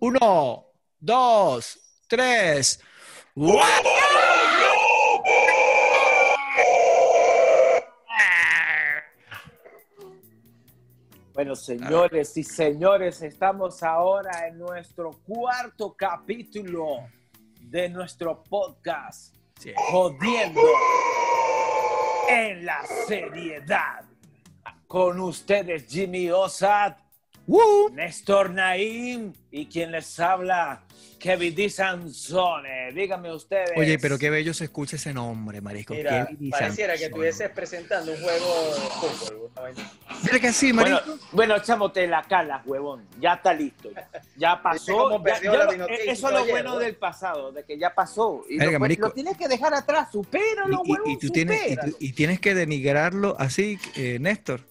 Uno, dos, tres. Bueno, señores y señores, estamos ahora en nuestro cuarto capítulo de nuestro podcast, Sí. Jodiendo en la seriedad. Con ustedes, Jimmy Osad, ¡Woo! Néstor Naim y quien les habla, Kevin Di Sansone. Díganme ustedes. Oye, pero qué bello se escucha ese nombre, marisco. Mira, pareciera que estuvieses presentando un juego de fútbol. que sí, Bueno, marisco. bueno, chamo, te la calas, huevón. Ya está listo. Ya pasó. ya- ya la lo- Vinotinto eso es lo ayer, bueno ¿no? del pasado, de que ya pasó. Y lo, lo tienes que dejar atrás, supéralo, Y, y- huevón, y tú tienes, y, tú- supéralo. y tienes que denigrarlo así, eh, Néstor.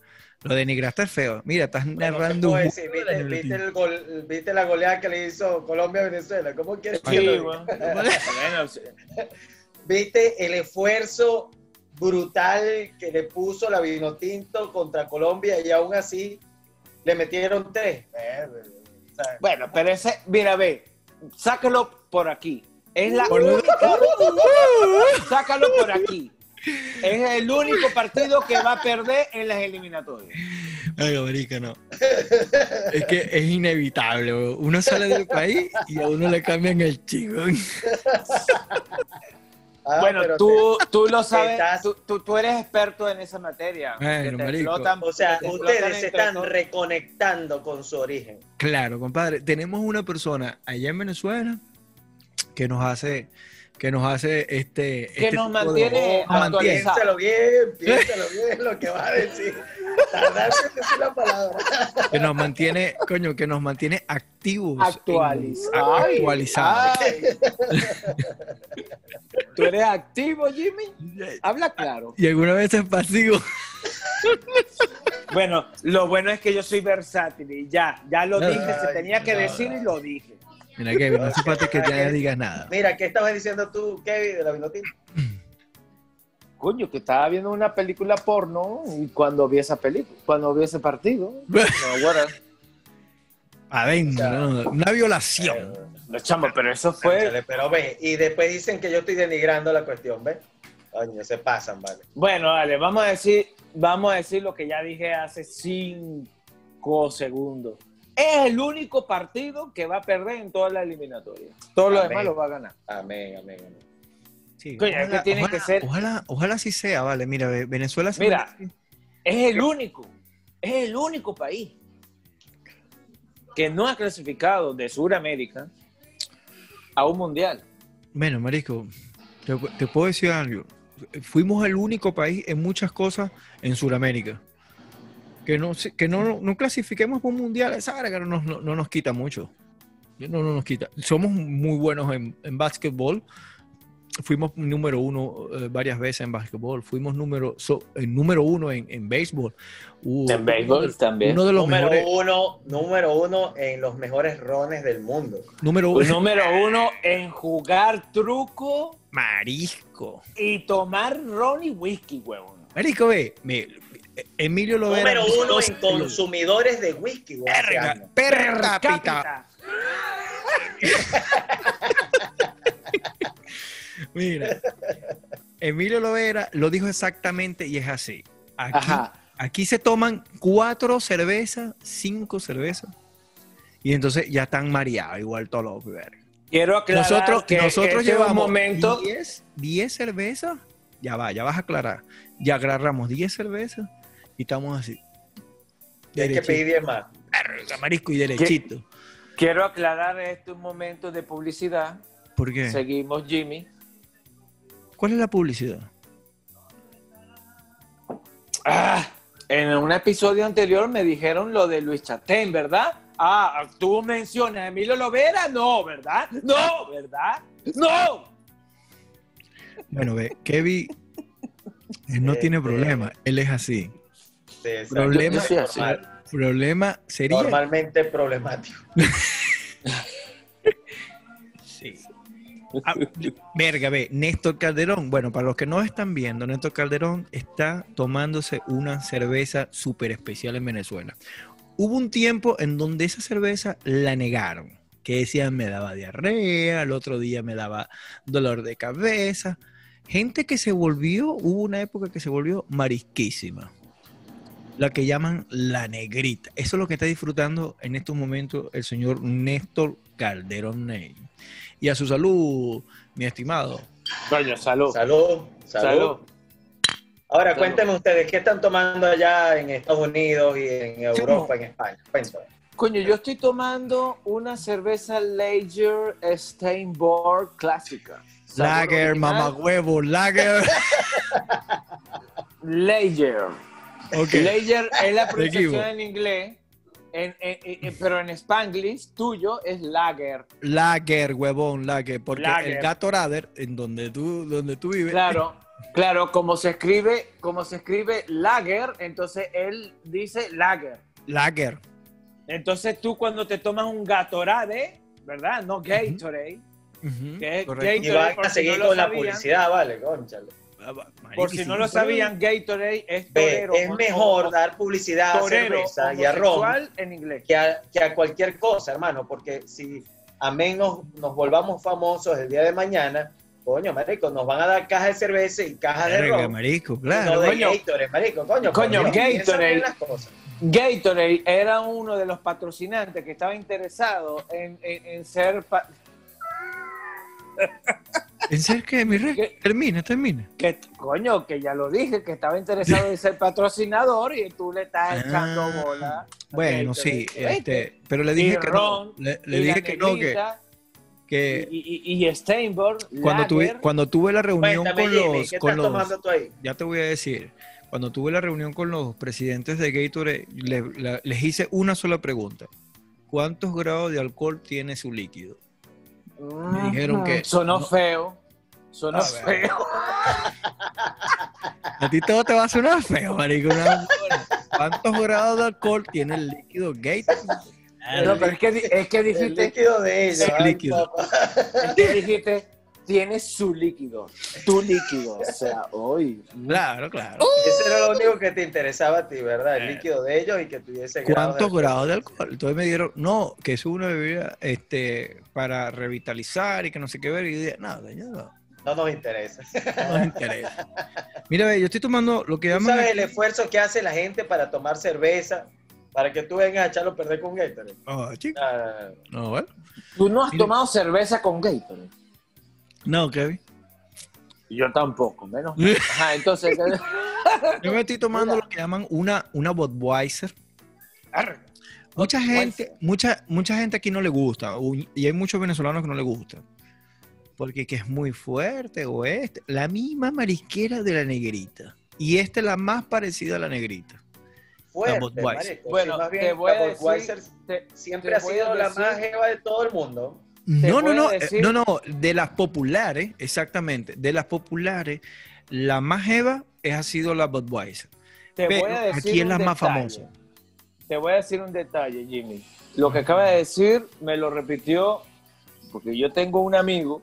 Lo denigraste es feo. Mira, estás Bueno, ¿qué narrando decir? ¿Viste, viste el gol- viste la goleada que le hizo Colombia a Venezuela? ¿Cómo quieres Sí. Bueno. ¿Viste el esfuerzo brutal que le puso la Vinotinto contra Colombia y aún así le metieron tres? Bueno, pero ese, mira, ve, sácalo por aquí. Es la única. Sácalo por aquí. Es el único partido que va a perder en las eliminatorias. Ay, marica, no. Es que es inevitable. bro. Uno sale del país y a uno le cambian el chico. ah, bueno, tú, tú lo sabes, estás- tú, tú, tú eres experto en esa materia. Bueno, te explotan- o sea, te ustedes se están reconectando con su origen. Claro, compadre. Tenemos una persona allá en Venezuela que nos hace, que nos hace este. Que este nos de- mantiene mantiene. actualizados. Piénsalo bien, piénsalo bien lo que va a decir. Tardarse en decir la palabra. que nos mantiene, coño, que nos mantiene activos. en- Actualizados. Ay. ¿Tú eres activo, Jimmy? Habla claro. Y alguna vez es pasivo. Bueno, lo bueno es que yo soy versátil y ya, ya lo No, dije, se tenía que no. decir y lo dije. Mira, Kevin, no hace falta que ya digas nada. Mira, ¿qué estabas diciendo tú, Kevin, de la Vinotinto? Coño, que estaba viendo una película porno y cuando vi esa película, cuando vi ese partido, no, bueno, Adentro, ¿no? una violación. no, chamo, pero eso fue, Pero ve, y después dicen que yo estoy denigrando la cuestión, ¿ves? Coño, se pasan, vale. bueno, dale, vamos a decir, vamos a decir lo que ya dije hace cinco segundos. Es el único partido que va a perder en toda la eliminatoria. Todo lo demás lo va a ganar. Amén, amén, amén. Sí, Coño, es que tiene ojalá, que ser- Ojalá, ojalá sí sea, vale. Mira, ve- Venezuela se Mira. merece- Es el único, es el único país que no ha clasificado de Sudamérica a un mundial. Bueno, Marisco, te, te puedo decir algo. Fuimos el único país en muchas cosas en Sudamérica. Que no, que no, no clasifiquemos por un mundial, esa verga no, nos- no- no nos quita mucho. No, no nos quita. Somos muy buenos en, en básquetbol. Fuimos número uno eh, varias veces en básquetbol. Fuimos número, so- eh, número uno en, en béisbol. Uh, En béisbol uno de- también. Uno de los Número mejores. uno, número uno en los mejores rones del mundo. Número Un uno. número uno en jugar truco Marisco. y tomar ron y whisky, huevón. Marisco, ve. me- Emilio Lovera. Número uno en consumidores de whisky, Verga, años. per cápita. Mira, Emilio Lovera lo dijo exactamente y es así. Aquí, Ajá. aquí se toman cuatro cervezas, cinco cervezas, y entonces ya están mareados, igual todos los verga. Quiero aclarar Nosotros, que nosotros este llevamos momento 10, 10 cervezas, ya va, ya vas a aclarar. Ya agarramos 10 cervezas y estamos así. Y hay que pedir 10 más. Marisco y derechito. quiero aclarar este un momento de publicidad. ¿Por qué? Seguimos Jimmy. ¿Cuál es la publicidad? Ah, en un episodio anterior me dijeron lo de Luis Chatén, ¿verdad? Ah, tú mencionas a Emilio Lovera, no, ¿verdad? No, ¿verdad? No. Bueno, ve, Kevin, él no Este- tiene problema, él es así. Exacto. Problema-. Normal- Problema sería. normalmente problemático. Sí. Ah, verga, ve, Néstor Calderón. Bueno, para los que no están viendo, Néstor Calderón está tomándose una cerveza súper especial en Venezuela. Hubo un tiempo en donde esa cerveza la negaron. que decían me daba diarrea, el otro día me daba dolor de cabeza. Gente que se volvió, hubo una época que se volvió marisquísima. La que llaman la negrita. Eso es lo que está disfrutando en estos momentos el señor Néstor Calderón Ney. Y a su salud, mi estimado. Coño, salud. Salud, salud. Salud. Ahora, Salud. cuéntenme ustedes, ¿qué están tomando allá en Estados Unidos y en Europa, en España? Cuéntame. Coño, yo estoy tomando una cerveza Lager Steinborg clásica. Lager, mamagüevo, Lager. Lager. Ok. Lager es la pronunciación en inglés, en- en- en- pero en Spanglish tuyo es Lager. Lager, huevón, Lager. Porque Lager. el gato Rader, en donde tú, donde tú vives, Claro, claro, como se escribe, como se escribe Lager, entonces él dice Lager. Lager. Entonces tú cuando te tomas un Gatorade, ¿verdad? No Gatorade, que es correcto. Y Gatorade, van a seguir no con la publicidad, vale, conchale. Ah, por si no lo sabían, Gatorade es Ve, mejor o- dar publicidad a torero cerveza y a ron en inglés. que a, que a cualquier cosa, hermano, porque si a menos nos volvamos famosos el día de mañana, coño, marico, nos van a dar cajas de cerveza y cajas de ron. marico, no claro. de coño. Gatorade, marico, coño. Coño, piensa Gatorade. era uno de los patrocinantes que estaba interesado en, en- en ser pa- ¿En serio que mi rey? ¿Qué? Termina, termina. que coño que ya lo dije que estaba interesado en ser patrocinador y tú le estás echando Ah, bola a Bueno, sí, este, pero le dije Y que ron, no. Le, le Y la dije que no, que, y, y, y Steinborg cuando, tuve, cuando tuve la reunión Cuéntame, con Jimmy, los, ¿qué con estás los, tomando tú ahí? ya te voy a decir, cuando tuve la reunión con los presidentes de Gatorade, le- la- les hice una sola pregunta. ¿Cuántos grados de alcohol tiene su líquido? Me dijeron que- sonó no. feo sonó A feo A ti todo te va a sonar feo, marico. ¿Cuántos grados de alcohol tiene el líquido Gatorade? No, pero es que, es que El dijiste líquido de ella. Ay, líquido. es que dijiste tiene su líquido tu líquido o sea hoy Claro, claro. Ese era lo único que te interesaba a ti, ¿verdad? El Eh. líquido de ellos y que tuviese ¿Cuántos grados de alcohol? Entonces me dieron, no, que es una bebida este, para revitalizar y que no sé qué ver. Y yo dije, nada, ya no, No nos interesa. no nos interesa. Mira, ve, yo estoy tomando lo que ¿Tú llaman. sabes el esfuerzo que hace la gente para tomar cerveza para que tú vengas a echarlo a perder con Gatorade? Ah, chico. Ah, No, bueno. tú no has Mira. tomado cerveza con Gatorade No, Kevin. yo tampoco menos Ajá, entonces Yo me estoy tomando lo que llaman una, una Budweiser. Mucha gente, mucha, mucha gente aquí no le gusta, y hay muchos venezolanos que no le gusta. Porque que es muy fuerte, o este. La misma marisquera de la negrita. Y esta es la más parecida a la negrita. fuerte, Budweiser. marico. Bueno, bien, te voy la a decir- Budweiser te- siempre te ha sido la más jeva de todo el mundo. No, no, no, eh, decir- no, no, de las populares, exactamente, de las populares, la más jeva es, ha sido la Budweiser. te voy a decir aquí es la más famosa. Te voy a decir un detalle, Jimmy. Lo que acaba de decir me lo repitió porque yo tengo un amigo,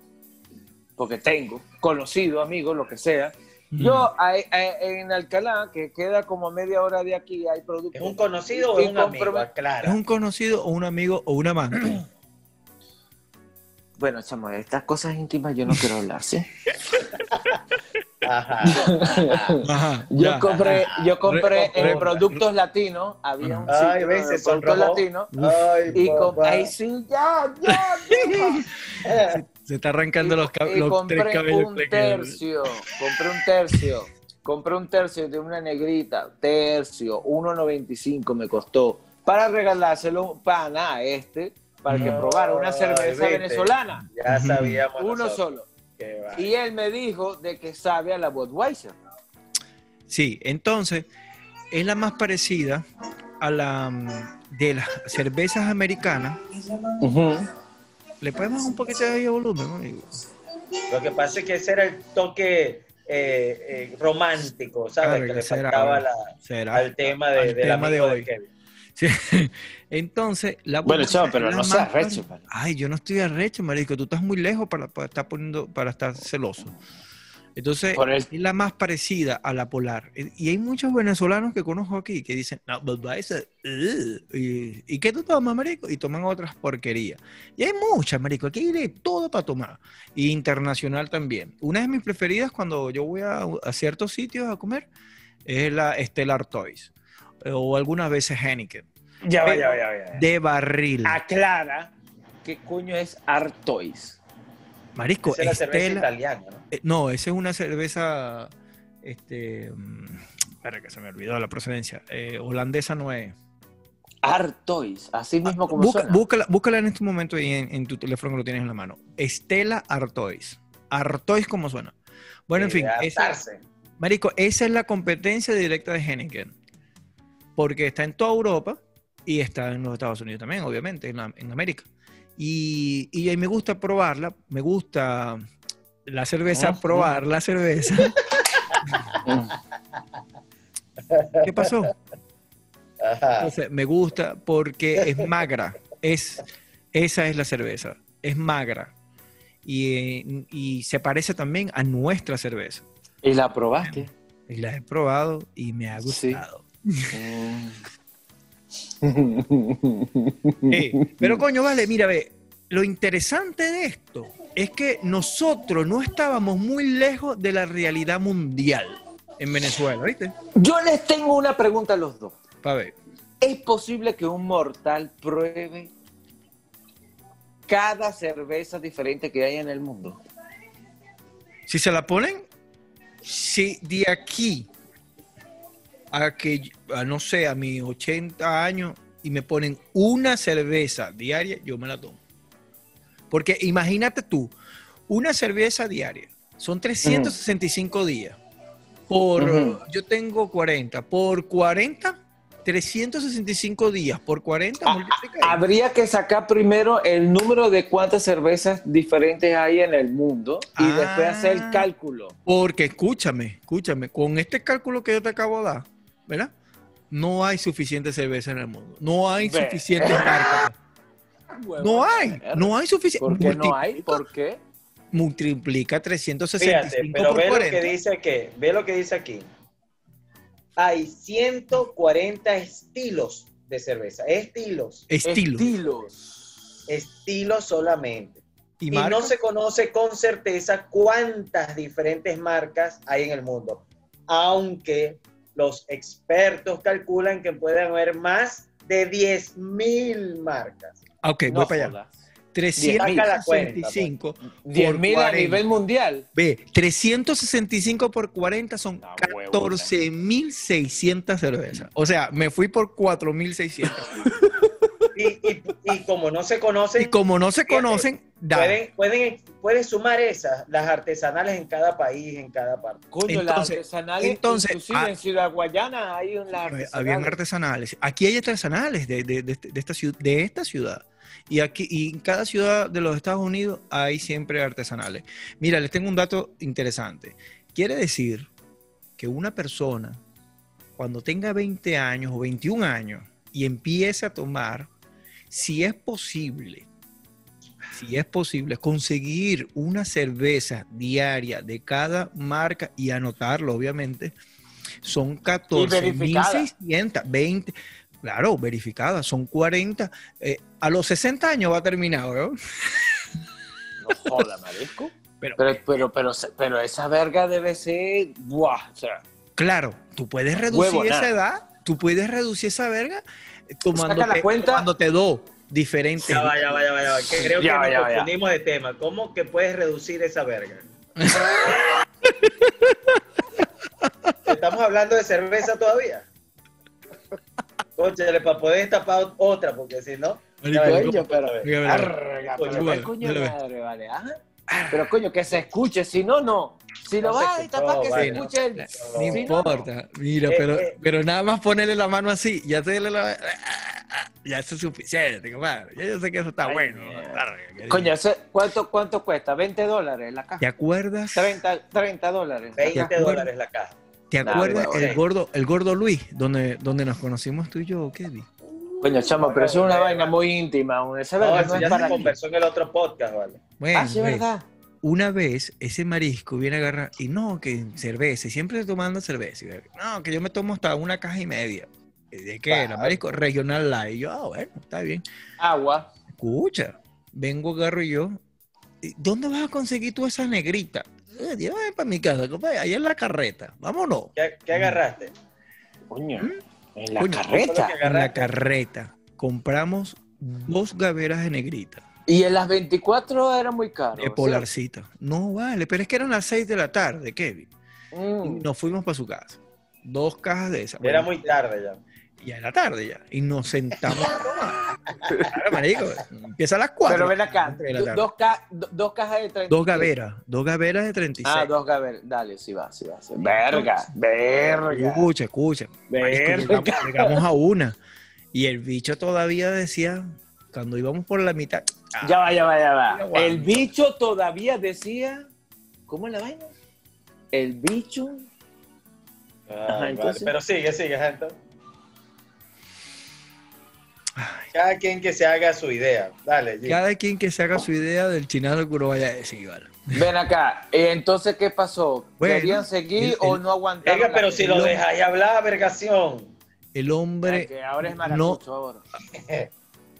porque tengo, conocido amigo, lo que sea. Yo hay- hay- en Alcalá, que queda como a media hora de aquí, hay productos. ¿Es un conocido o un amigo? compro- ¿Es un conocido o un amigo o un amante? Bueno, chamo, de estas cosas íntimas yo no quiero hablar, ¿sí? Ajá. Ajá, Yo ya. compré, yo compré Re- en productos latinos, había un Ay, sitio ves, de se productos latinos, Ay, y com- papá. ahí sí, ya, ya, ya. Se está arrancando los, cab- los compré tres cabellos. un tercio, compré un tercio, compré un tercio de una negrita, tercio, 1.95 me costó, para regalárselo pana a este, para que probara una cerveza viste. venezolana, Ya sabíamos. uno nosotros solo. Y él me dijo de que sabe a la Budweiser. Sí, entonces es la más parecida a la mm, de las cervezas americanas. ¿Le podemos un poquito de volumen, amigo? Lo que pasa es que ese era el toque eh, eh, romántico, ¿sabes? Claro, que le será, faltaba la- Será. al tema de, Al del tema de hoy. Kevin. Sí. Entonces, la Bueno, chavo, pero no seas recho. Ay, yo no estoy arrecho, marico. Tú estás muy lejos para, para estar poniendo, para estar celoso. Entonces, el- es la más parecida a la polar. Eh, Y hay muchos venezolanos que conozco aquí que dicen, no, Budweiser, ugh". y, ¿y qué tú tomas, marico? Y toman otras porquerías. Y hay muchas, marico. Aquí hay de todo para tomar. Y internacional también. Una de mis preferidas cuando yo voy a, a ciertos sitios a comer es la Stellar Toys. O algunas veces Heineken. Ya va, ya va, ya va, ya va. De barril. Aclara qué coño es Artois. Marico, Esa es la cerveza italiana, ¿no? Eh, No, esa es una cerveza. Este. mm, Espera que se me olvidó la procedencia. Eh, holandesa no es. Artois, así mismo como Busca- suena. búscala, búscala en este momento y en, en tu teléfono que lo tienes en la mano. Estela Artois. Artois, como suena? Bueno, en fin. esa- marico, esa es la competencia directa de Heineken. Porque está en toda Europa y está en los Estados Unidos también, obviamente, en, la- en América. Y, y mí me gusta probarla, me gusta la cerveza, probar la cerveza. ¿Qué pasó? Entonces, me gusta porque es magra. Es, esa es la cerveza. Es magra. Y, y se parece también a nuestra cerveza. ¿Y la probaste? Y la he probado y me ha Sí. gustado. Mm. Eh, pero coño, vale, mira, ve, lo interesante de esto es que nosotros no estábamos muy lejos de la realidad mundial en Venezuela, ¿viste? Yo les tengo una pregunta a los dos. Pa' ver. ¿Es posible que un mortal pruebe cada cerveza diferente que hay en el mundo? Si se la ponen, si de aquí a que, a no sé, a mis 80 años y me ponen una cerveza diaria, yo me la tomo. Porque imagínate tú, una cerveza diaria, son 365 días. Por, yo tengo 40, por 40, 365 días, por 40, Ah. Habría que sacar primero el número de cuántas cervezas diferentes hay en el mundo y Ah. después hacer el cálculo. Porque escúchame, escúchame, con este cálculo que yo te acabo de dar, ¿verdad? No hay suficiente cerveza en el mundo. No hay Ve. suficientes marcas. No hay, no hay suficiente. ¿Por qué no hay? ¿Por qué? Multiplica Fíjate, 365 pero por ve lo 40. que dice aquí. Ve lo que dice aquí. Hay 140 estilos de cerveza. Estilos. Estilos. Estilos. Estilos solamente. Y, no se conoce con certeza cuántas diferentes marcas hay en el mundo. Aunque los expertos calculan que pueden haber más de 10.000 marcas. Ah, Ok, voy No para allá. jodas. Saca la cuenta, 365. 10.000 a 40. nivel mundial. Ve, 365 por 40 son Una 14.600 cervezas. O sea, me fui por 4.600. Y, y- y como no se conocen, Y como no se Fíjate, conocen, pueden, pueden, pueden sumar esas, las artesanales en cada país, en cada parte. Coño, Entonces- las artesanales, entonces, inclusive ah, en Ciudad Guayana hay unas artesanales. Habían artesanales. Aquí hay artesanales de, de- de de esta, ciu- de esta ciudad. Y aquí y en cada ciudad de los Estados Unidos hay siempre artesanales. Mira, les tengo un dato interesante. Quiere decir que una persona, cuando tenga 20 años o 21 años y empiece a tomar, si es posible, si es posible, conseguir una cerveza diaria de cada marca y anotarlo, obviamente, son verificada. 14.600, 20, claro, verificada, son 40. eh, a los 60 años va a terminar, ¿no? No joda, marisco. Pero, Pero, pero, pero, pero esa verga debe ser. Buah, o sea, claro, tú puedes reducir Huevo, esa nada. edad, tú puedes reducir esa verga eh, tomándote, Saca la cuenta. tomándote dos diferentes. Ya va, ya va, ya va, ya va, que creo Ya que ya nos ya. confundimos de tema. ¿Cómo que puedes reducir esa verga? ¿Estamos hablando de cerveza todavía? Para poder destapar otra, porque si no... Marico, coño, pero. Arga, pero coño madre, vale. Pero coño, que se escuche, si no, no. Si No lo se vas a tapar, que se escuche el. No No, no, importa, mira, Eh, pero, eh. pero nada más ponerle la mano así, ya te la, ya eso es suficiente, compadre. Ya yo sé que eso está Ay, bueno. Coño, ¿cuánto, ¿cuánto cuesta? ¿20 dólares la ¿Te caja? acuerdas? 30, 30 dólares. 20 acuerdas? dólares la caja. ¿Te Nah, acuerdas el gordo, el gordo Luis, donde, donde nos conocimos tú y yo, Kevin? Coño, chamo, pero eso es una vaina muy íntima. Esa No, verga eso no es ya para se conversó en el otro podcast, ¿vale? Bueno, Ah, sí, ve, verdad. una vez ese marisco viene a agarrar y no, que cerveza, y siempre tomando cerveza. y No, que yo me tomo hasta una caja y media. ¿De qué era? Marisco regional light. Y yo, ah, bueno, está bien. Agua. Escucha, vengo, agarro yo. ¿y ¿Dónde vas a conseguir tú esas negritas? Eh, Llévame para mi casa, compadre, ahí en la carreta. Vámonos. ¿Qué, qué agarraste? Coño. ¿Mm? En la Coño, carreta. ¿qué En la carreta compramos dos gaveras de negrita, Y en las 24 era muy caro. de polarcita. No vale, pero es que eran las 6 de la tarde, Kevin. Mm. Y nos fuimos para su casa. Dos cajas de esas. Era Bueno, muy tarde ya. Ya era tarde ya. Y nos sentamos a tomar. Claro, marico, empieza a las 4. Pero ven acá, la dos, ca- do- dos cajas de 30. Dos gaveras, dos gaveras de 36. Ah, dos gaveras. Dale, sí va, sí va. sí. Verga, verga. Escucha, escucha. Marico, Verga. llegamos, llegamos a una. Y el bicho todavía decía, cuando íbamos por la mitad, ah, Ya va, ya va, ya va. El bicho todavía decía. ¿Cómo es la vaina? El bicho. Ah, vale. entonces- Pero sigue, sigue, gente. Cada quien que se haga su idea. Dale, Jim. cada quien que se haga su idea del chinado del curo vaya a decir, vale. Ven acá. eh, Entonces, ¿qué pasó? Bueno, ¿Querían seguir el- o no aguantaron? Venga, pero si lo dejáis hablar, vergación. El hombre, que ahora es no, ahora.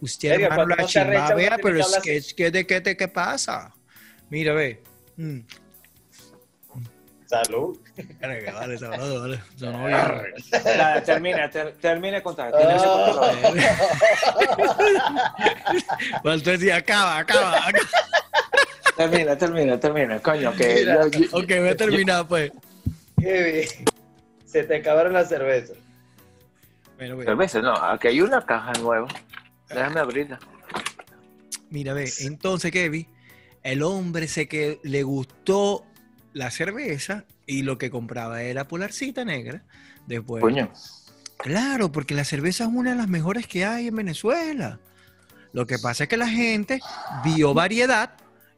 usted hermano la no se arrecha, chimba, uno vea, tiene pero que es que, es que de qué te qué pasa. Mira, ve. Mm. Salud. Vale, vale, vale. Sonó bien. Dale, termina, ter- termina de contar. termina de Ah. contar. Walter dice, acaba, acaba, acaba. Termina, termina, termina. Coño, que. Mira. yo- yo- Ok, voy a terminar, pues. Qué bien. Se te acabaron las cervezas. Bueno, ve. Cerveza, no, aquí hay una caja nueva. Déjame abrirla. Mira, ve, entonces, Kevin, el hombre sé que le gustó la cerveza y lo que compraba era polarcita negra. Después, Coño. claro, porque la cerveza es una de las mejores que hay en Venezuela. Lo que pasa es que la gente vio variedad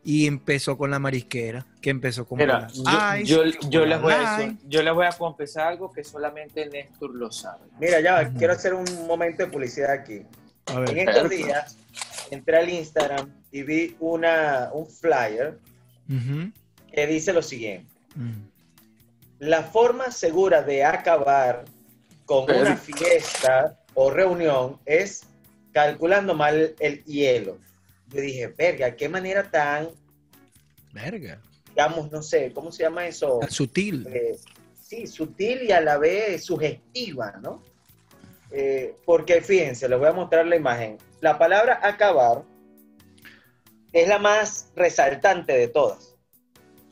y empezó con la marisquera, que empezó con Mira, yo, Ice, yo, yo les voy a decir, yo les voy a confesar algo que solamente Néstor lo sabe. Mira, ya, quiero hacer un momento de publicidad aquí. A En estos días entré al Instagram y vi una, un flyer que dice lo siguiente. mm. La forma segura de acabar con Pero- una fiesta o reunión es calculando mal el hielo. Yo dije, verga, qué manera tan, Verga, digamos, no sé, ¿cómo se llama eso? tan sutil. Eh, sí, sutil y a la vez sugestiva, ¿no? Eh, porque fíjense, les voy a mostrar la imagen. La palabra acabar es la más resaltante de todas.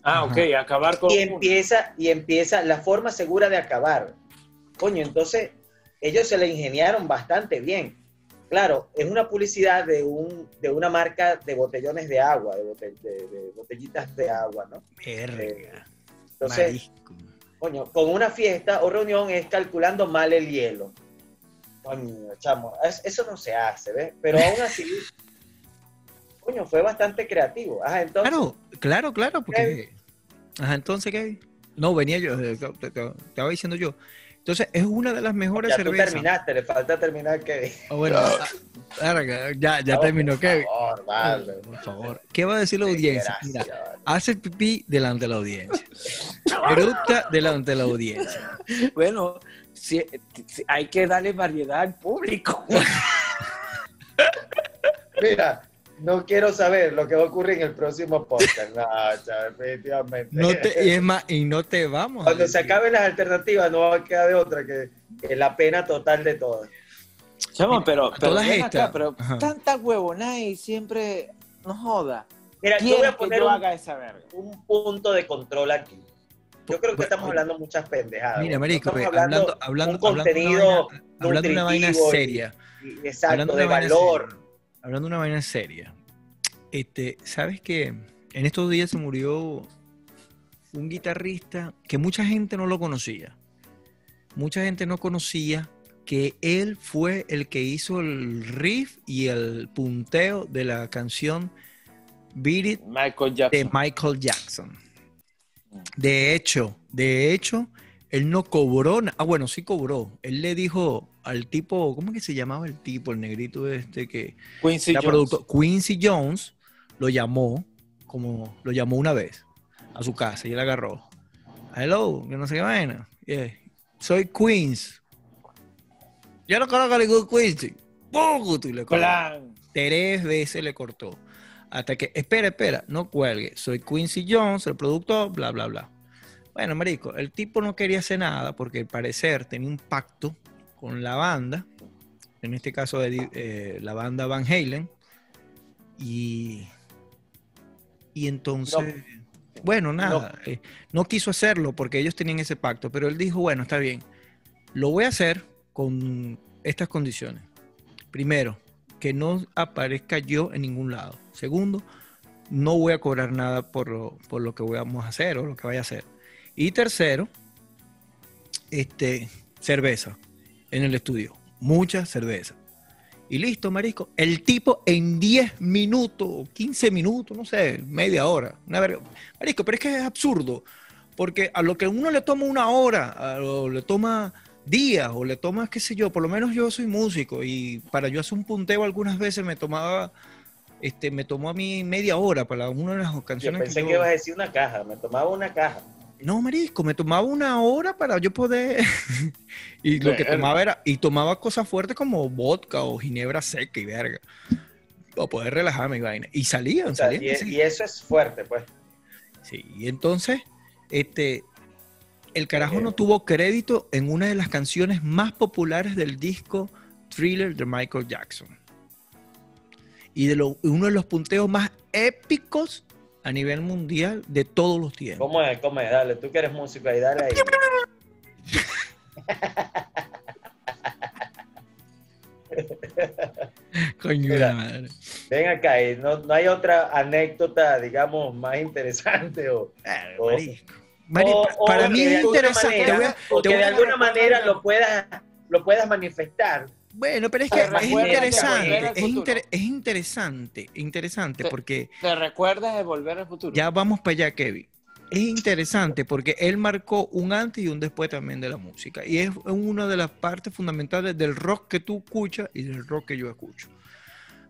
Ah, ok, acabar con. Y empieza, y empieza la forma segura de acabar. Coño, entonces ellos se le ingeniaron bastante bien. Claro, es una publicidad de, un, de una marca de botellones de agua, de, de- de botellitas de agua, ¿no? Verga. Entonces, marisco. coño, con una fiesta o reunión es calculando mal el hielo. Coño, chamo, es- eso no se hace, ¿ves? Pero aún así, coño, fue bastante creativo. Ajá, entonces, Claro, claro, claro, porque... Ajá, entonces, ¿qué? No, venía yo, eh, te, te- te estaba diciendo yo. Entonces, es una de las mejores ya tú cervezas. terminaste, le falta terminar que... Ah, bueno, ah, ya, ya terminó, Kevin. Por favor, vale. Por favor. ¿Qué va a decir la audiencia? Mira, hace pipí delante de la audiencia. Eructa delante de la audiencia. Bueno, sí, hay que darle variedad al público. Mira, no quiero saber lo que va a ocurrir en el próximo podcast. No, definitivamente. No te, y es más, y no te vamos. Cuando se acaben las alternativas, no va a quedar de otra que, que la pena total de todas. Chamo, pero, pero, todas estas. acá, pero Ajá. tanta huevonada y siempre no joda. Mira, yo voy ¿Quién a poner un, haga esa verga? un punto de control aquí. Yo creo que Bueno, estamos hablando muchas pendejadas. Mira, ¿no? marico, estamos ve, hablando, hablando, hablando, un hablando de una contenido vaina- hablando de una vaina seria. y- exacto, hablando de valor. seria, hablando de una vaina seria. Este, ¿sabes que En estos días se murió un guitarrista que mucha gente no lo conocía. Mucha gente no conocía que él fue el que hizo el riff y el punteo de la canción Beat It Michael de. Michael Jackson. De hecho, de hecho, él no cobró. Ah, bueno, sí cobró. Él le dijo al tipo, ¿cómo que se llamaba el tipo, el negrito este que Quincy Jones. Quincy Jones lo llamó como lo llamó una vez a su casa y él agarró. Hello, yo no sé qué vaina. Yeah. Soy Queens. Yo no conozco a ningún Queens. Y le cortó. Tres veces le cortó. Hasta que, espera, espera, no cuelgue. Soy Quincy Jones, el productor, bla, bla, bla. Bueno, marico, el tipo no quería hacer nada porque al parecer tenía un pacto con la banda, en este caso de, eh, la banda Van Halen, y, y entonces, bueno, nada, eh, no quiso hacerlo porque ellos tenían ese pacto, pero él dijo, bueno, está bien, lo voy a hacer con estas condiciones. Primero, que no aparezca yo en ningún lado. Segundo, no voy a cobrar nada por lo, por lo que vamos a hacer o lo que vaya a hacer. Y tercero, este, cerveza en el estudio. Mucha cerveza. Y listo, marisco. El tipo en 10 minutos, 15 minutos, no sé, media hora. Una verga. Marisco, pero es que es absurdo. Porque a lo que uno le toma una hora, a lo le toma días o le toma, qué sé yo, por lo menos yo soy músico y para yo hacer un punteo algunas veces me tomaba, este, me tomó a mí media hora para una de las Yo canciones pensé yo- que ibas a decir una caja, me tomaba una caja. No, marisco, me tomaba una hora para yo poder. y lo que tomaba era. Y tomaba cosas fuertes como vodka o ginebra seca y verga. Para poder relajarme y vaina. Y salían, O sea, salían. y, sí. y eso es fuerte, pues. Sí, y entonces, este. El carajo no tuvo crédito en una de las canciones más populares del disco Thriller de Michael Jackson. Y de lo- uno de los punteos más épicos a nivel mundial de todos los tiempos. ¿Cómo es? ¿Cómo es? Dale, tú que eres músico ahí, dale ahí. Coño, Mira. madre. Ven acá, no, no hay otra anécdota, digamos, más interesante o, O- marisco. Mari- o- o para que mí es interesante. manera- te voy a- o te que voy de a- alguna manera lo puedas, lo puedas manifestar. Bueno, pero es que es interesante, es, inter- es interesante, interesante Te- porque ¿Te recuerdas de volver al futuro? ya vamos para allá, Kevin. Es interesante porque él marcó un antes y un después también de la música. Y es una de las partes fundamentales del rock que tú escuchas y del rock que yo escucho.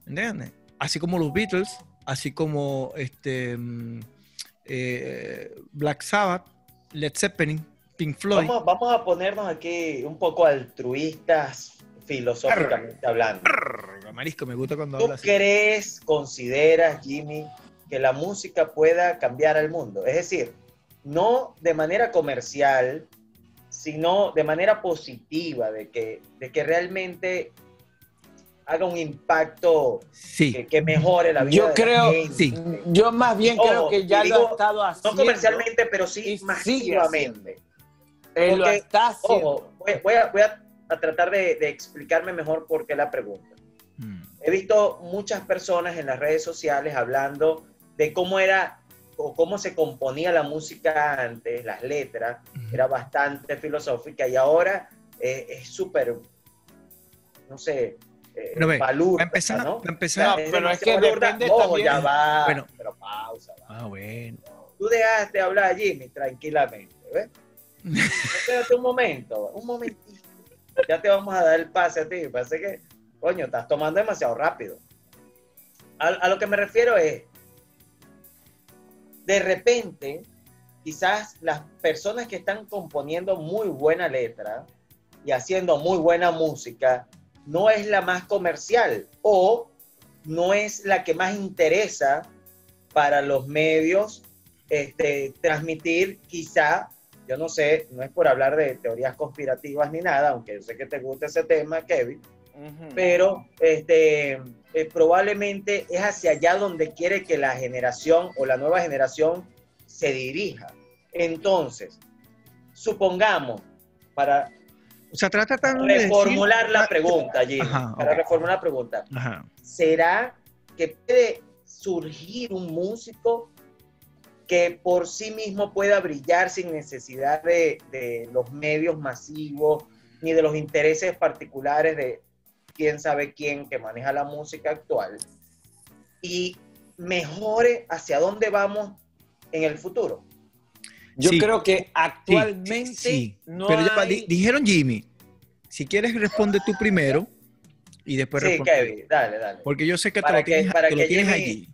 ¿Entiendes? Así como los Beatles, así como este mm, eh, Black Sabbath, Led Zeppelin, Pink Floyd. Vamos, vamos a ponernos aquí un poco altruistas, filosóficamente hablando. Brr, Marisco, me gusta cuando ¿Tú hablas así. crees, consideras, Jimmy, que la música pueda cambiar al mundo? Es decir, no de manera comercial, sino de manera positiva, de que, de que realmente haga un impacto Sí. que, que mejore la vida. Yo de la creo- gente. Sí. Yo más bien Ojo, creo que ya lo ha estado haciendo. No comercialmente, pero sí masivamente. Él lo está haciendo. Ojo, voy, voy a, voy a- a tratar de, de explicarme mejor por qué la pregunta. Mm. He visto muchas personas en las redes sociales hablando de cómo era o cómo se componía la música antes, las letras, era bastante filosófica y ahora eh, es súper, no sé, eh, Bueno, ve, balurda, para empezar- ¿no? para empezar- Ya, No, pero es que balurda. depende Ojo, también- ya va, Bueno. pero pausa, va. Ah, bueno. Tú dejaste hablar a Jimmy tranquilamente, ¿ves? Espérate un momento, un momentito. Ya te vamos a dar el pase a ti. Parece que, coño, estás tomando demasiado rápido. A, lo que me refiero es, de repente, quizás las personas que están componiendo muy buena letra y haciendo muy buena música, no es la más comercial o no es la que más interesa para los medios este, transmitir quizá, yo no sé, no es por hablar de teorías conspirativas ni nada, aunque yo sé que te gusta ese tema, Kevin, pero este, eh, probablemente es hacia allá donde quiere que la generación o la nueva generación se dirija. Entonces, supongamos, para O sea, trata tan de reformular decir- la pregunta, Jimmy, Ajá, para reformular la pregunta, Ajá. ¿será que puede surgir un músico que por sí mismo pueda brillar sin necesidad de, de los medios masivos ni de los intereses particulares de quién sabe quién que maneja la música actual y mejore hacia dónde vamos en el futuro? Yo Sí. creo que Sí, actualmente sí. no Pero ya va, hay- di- dijeron Jimmy, si quieres responde tú primero y después sí, responde. Kevin, dale, dale. Porque yo sé que te Para lo que- tienes, para te lo que tienes Jimmy- allí.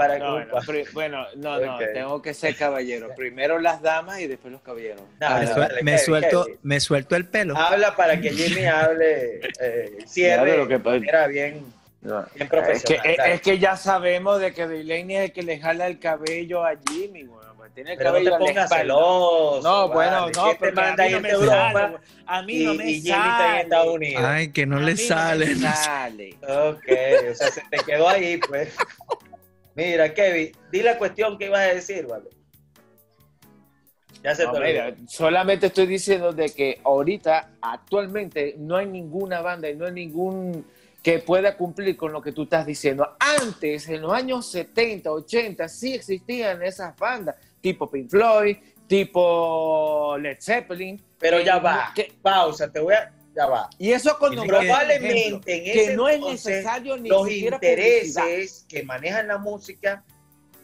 Para No, bueno, pri- bueno, no, no, tengo que ser caballero. Primero las damas y después los caballeros. No, me, no, suel- dale, me Kevin, suelto, Kevin. me suelto el pelo. Habla para que Jimmy hable, eh, cierre, Claro, lo que era bien, No. bien Es que, profesional. es, dale. es que ya sabemos de que Delaney es el que le jala el cabello a Jimmy, weón, pues tiene el Pero no te cabello pongas celoso. No, bueno, no, ¿Quién te manda a a mí no me Europa sale, a mí y, no me y Jimmy está en sale. Estados Unidos? Ay, que no A le mí sale. No me sale. Ok, o sea, se te quedó ahí, pues. Mira, Kevin, di la cuestión que ibas a decir, ¿vale? Ya se No, te mira, solamente estoy diciendo de que ahorita, actualmente, no hay ninguna banda y no hay ningún que pueda cumplir con lo que tú estás diciendo. Antes, en los años 70, 80, sí existían esas bandas, tipo Pink Floyd, tipo Led Zeppelin. Pero ya no- va, que- pausa, te voy a... Ya va. y eso con que- Probablemente en que ese no es entonces, necesario ni los siquiera publicidad. intereses que manejan la música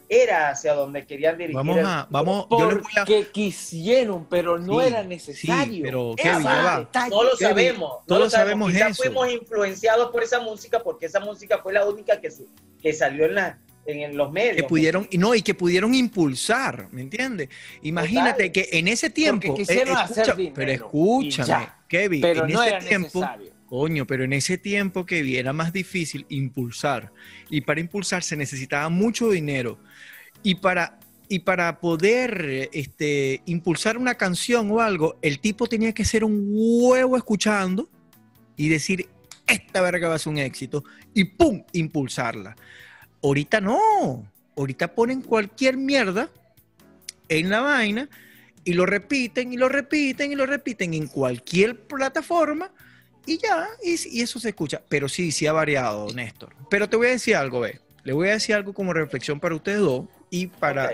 era hacia donde querían dirigir. Vamos a, vamos, yo le voy a. Porque quisieron, pero no Sí, era necesario. sí, pero, Kevin, va. No lo Kevin, sabemos. no todos lo sabemos. sabemos eso. fuimos influenciados por esa música porque esa música fue la única que, su- que salió en, la, en, los medios. que pudieron y no y que pudieron impulsar, ¿me entiendes? Imagínate Total. que en ese tiempo, Porque quisieron eh, hacer escucha- dinero pero escúchame. Kevin, Pero en no ese era tiempo, necesario. coño, pero en ese tiempo que era más difícil impulsar y para impulsar se necesitaba mucho dinero y para y para poder este, impulsar una canción o algo, el tipo tenía que ser un huevo escuchando y decir, esta verga va a ser un éxito, y ¡pum! impulsarla. Ahorita no, ahorita ponen cualquier mierda en la vaina y lo repiten y lo repiten y lo repiten en cualquier plataforma y ya, y, y eso se escucha. Pero sí, sí ha variado, Néstor. Pero te voy a decir algo, ve. Le voy a decir algo como reflexión para ustedes dos y para, Ok.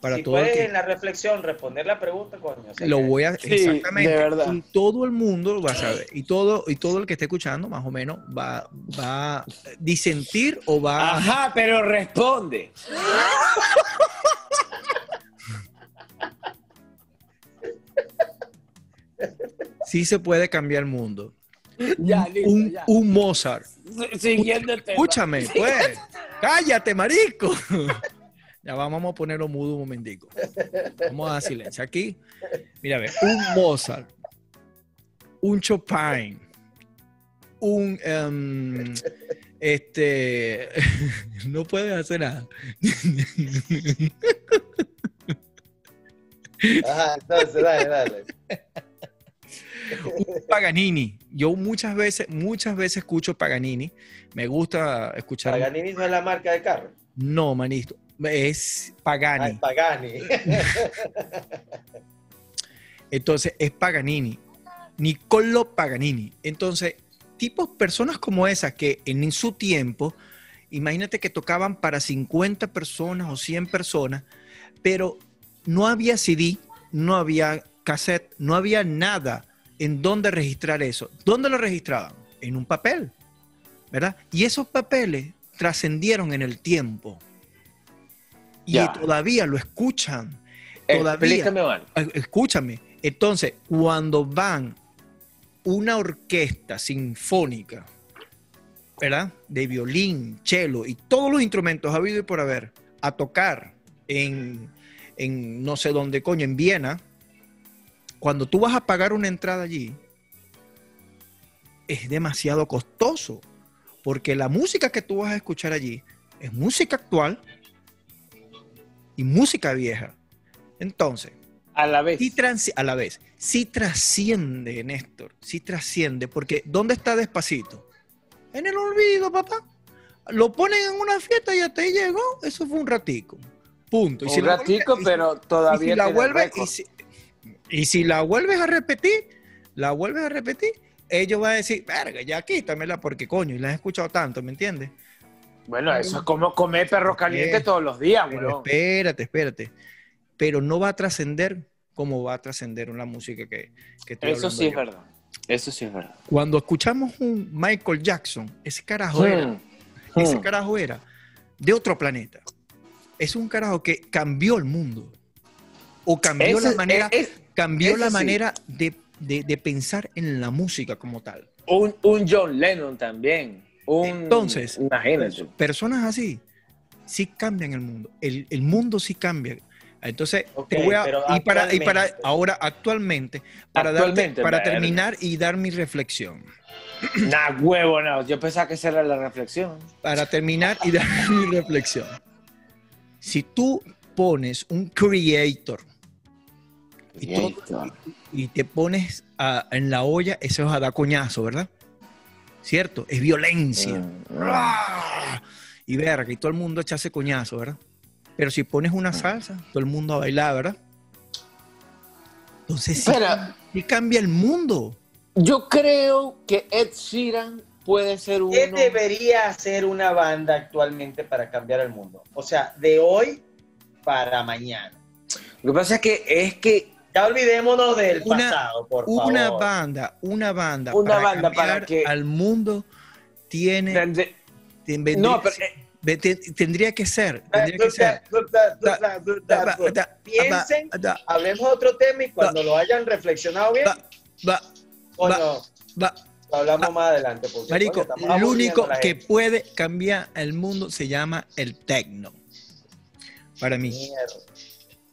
para si todo el que- en la reflexión responder la pregunta, coño. o sea, lo voy a Sí, exactamente de verdad. y todo el mundo lo va a saber y todo y todo el que esté escuchando más o menos va va a disentir o va a Ajá, pero responde. sí se puede cambiar el mundo. Ya, un, listo, un- ya. un Mozart. Siguiendo el tema. escúchame pues. Cállate marico. Ya va, vamos a ponerlo mudo un momentico. Vamos a dar silencio. Aquí mira a ver un Mozart un Chopin un em, este no puedes hacer nada. Ajá, entonces, dale, dale. Paganini. Yo muchas veces, muchas veces escucho Paganini. Me gusta escuchar. Paganini no es la marca de carro. No, manito. Es Ah, Pagani. es Pagani. Entonces, es Paganini. Niccolo Paganini. Entonces, tipos, personas como esas que en su tiempo, imagínate que tocaban para 50 personas o 100 personas, pero no había CD, no había cassette, no había nada en donde registrar eso. ¿Dónde lo registraban? En un papel, ¿verdad? Y esos papeles trascendieron en el tiempo. Y todavía lo escuchan. Todavía. Escúchame. Entonces, cuando van una orquesta sinfónica, ¿verdad? De violín, cello y todos los instrumentos habido y por haber, a tocar en, en no sé dónde coño, en Viena, cuando tú vas a pagar una entrada allí, es demasiado costoso, porque la música que tú vas a escuchar allí es música actual y música vieja. Entonces, A la vez. sí trans- a la vez, sí trasciende, Néstor, sí trasciende, porque ¿dónde está despacito? En el olvido, papá. Lo ponen en una fiesta y hasta ahí llegó, eso fue un ratico. Punto. Y Un si ratico, vuelve- y si- pero y todavía si la vuelve, y si, y si la vuelves a repetir, la vuelves a repetir, ellos van a decir, verga, ya quítamela porque coño, y la has escuchado tanto, ¿me entiendes? Bueno, eso es como comer perro caliente Eh, todos los días, weón. espérate, espérate. Pero no va a trascender como va a trascender una música que, que estoy Eso sí es verdad. Eso sí es verdad. Cuando escuchamos un Michael Jackson, ese carajo era, Hmm. ese Hmm. carajo era de otro planeta. Es un carajo que cambió el mundo. O cambió Ese- la manera, es- cambió la sí. manera de, de- de pensar en la música como tal. un, un John Lennon también. Un, Entonces, imagínate. Personas así sí cambian el mundo. El, el mundo sí cambia. Entonces, te voy a- y, para, y para ahora, actualmente, para, darte- para terminar y dar mi reflexión. Nah, huevo, no. Yo pensaba que esa era la reflexión. Para terminar y dar mi reflexión. Si tú pones un creator y, todo- y te pones a- en la olla, eso es a dar coñazo, ¿verdad? ¿Cierto? Es violencia. Mm. Y verga, y todo el mundo echase coñazo, ¿verdad? Pero si pones una salsa, todo el mundo a bailar, ¿verdad? Entonces sí, Pero sí cambia el mundo. yo creo que Ed Sheeran puede ser uno. ¿Qué debería hacer una banda actualmente para cambiar el mundo? O sea, de hoy para mañana. Lo que pasa es que es que Ya olvidémonos del Una- pasado, por Una favor. banda, una banda, Una para banda para que- al mundo tiene... tendré- ten- vendría- no, pero eh, tendría que ser, tendría que ser. Piensen, hablemos de otro tema y cuando lo hayan reflexionado bien, va, va, coño, va. lo hablamos más adelante. porque, Marico, aburriendo único que puede cambiar el mundo se llama el tecno. Para mí, Mierda.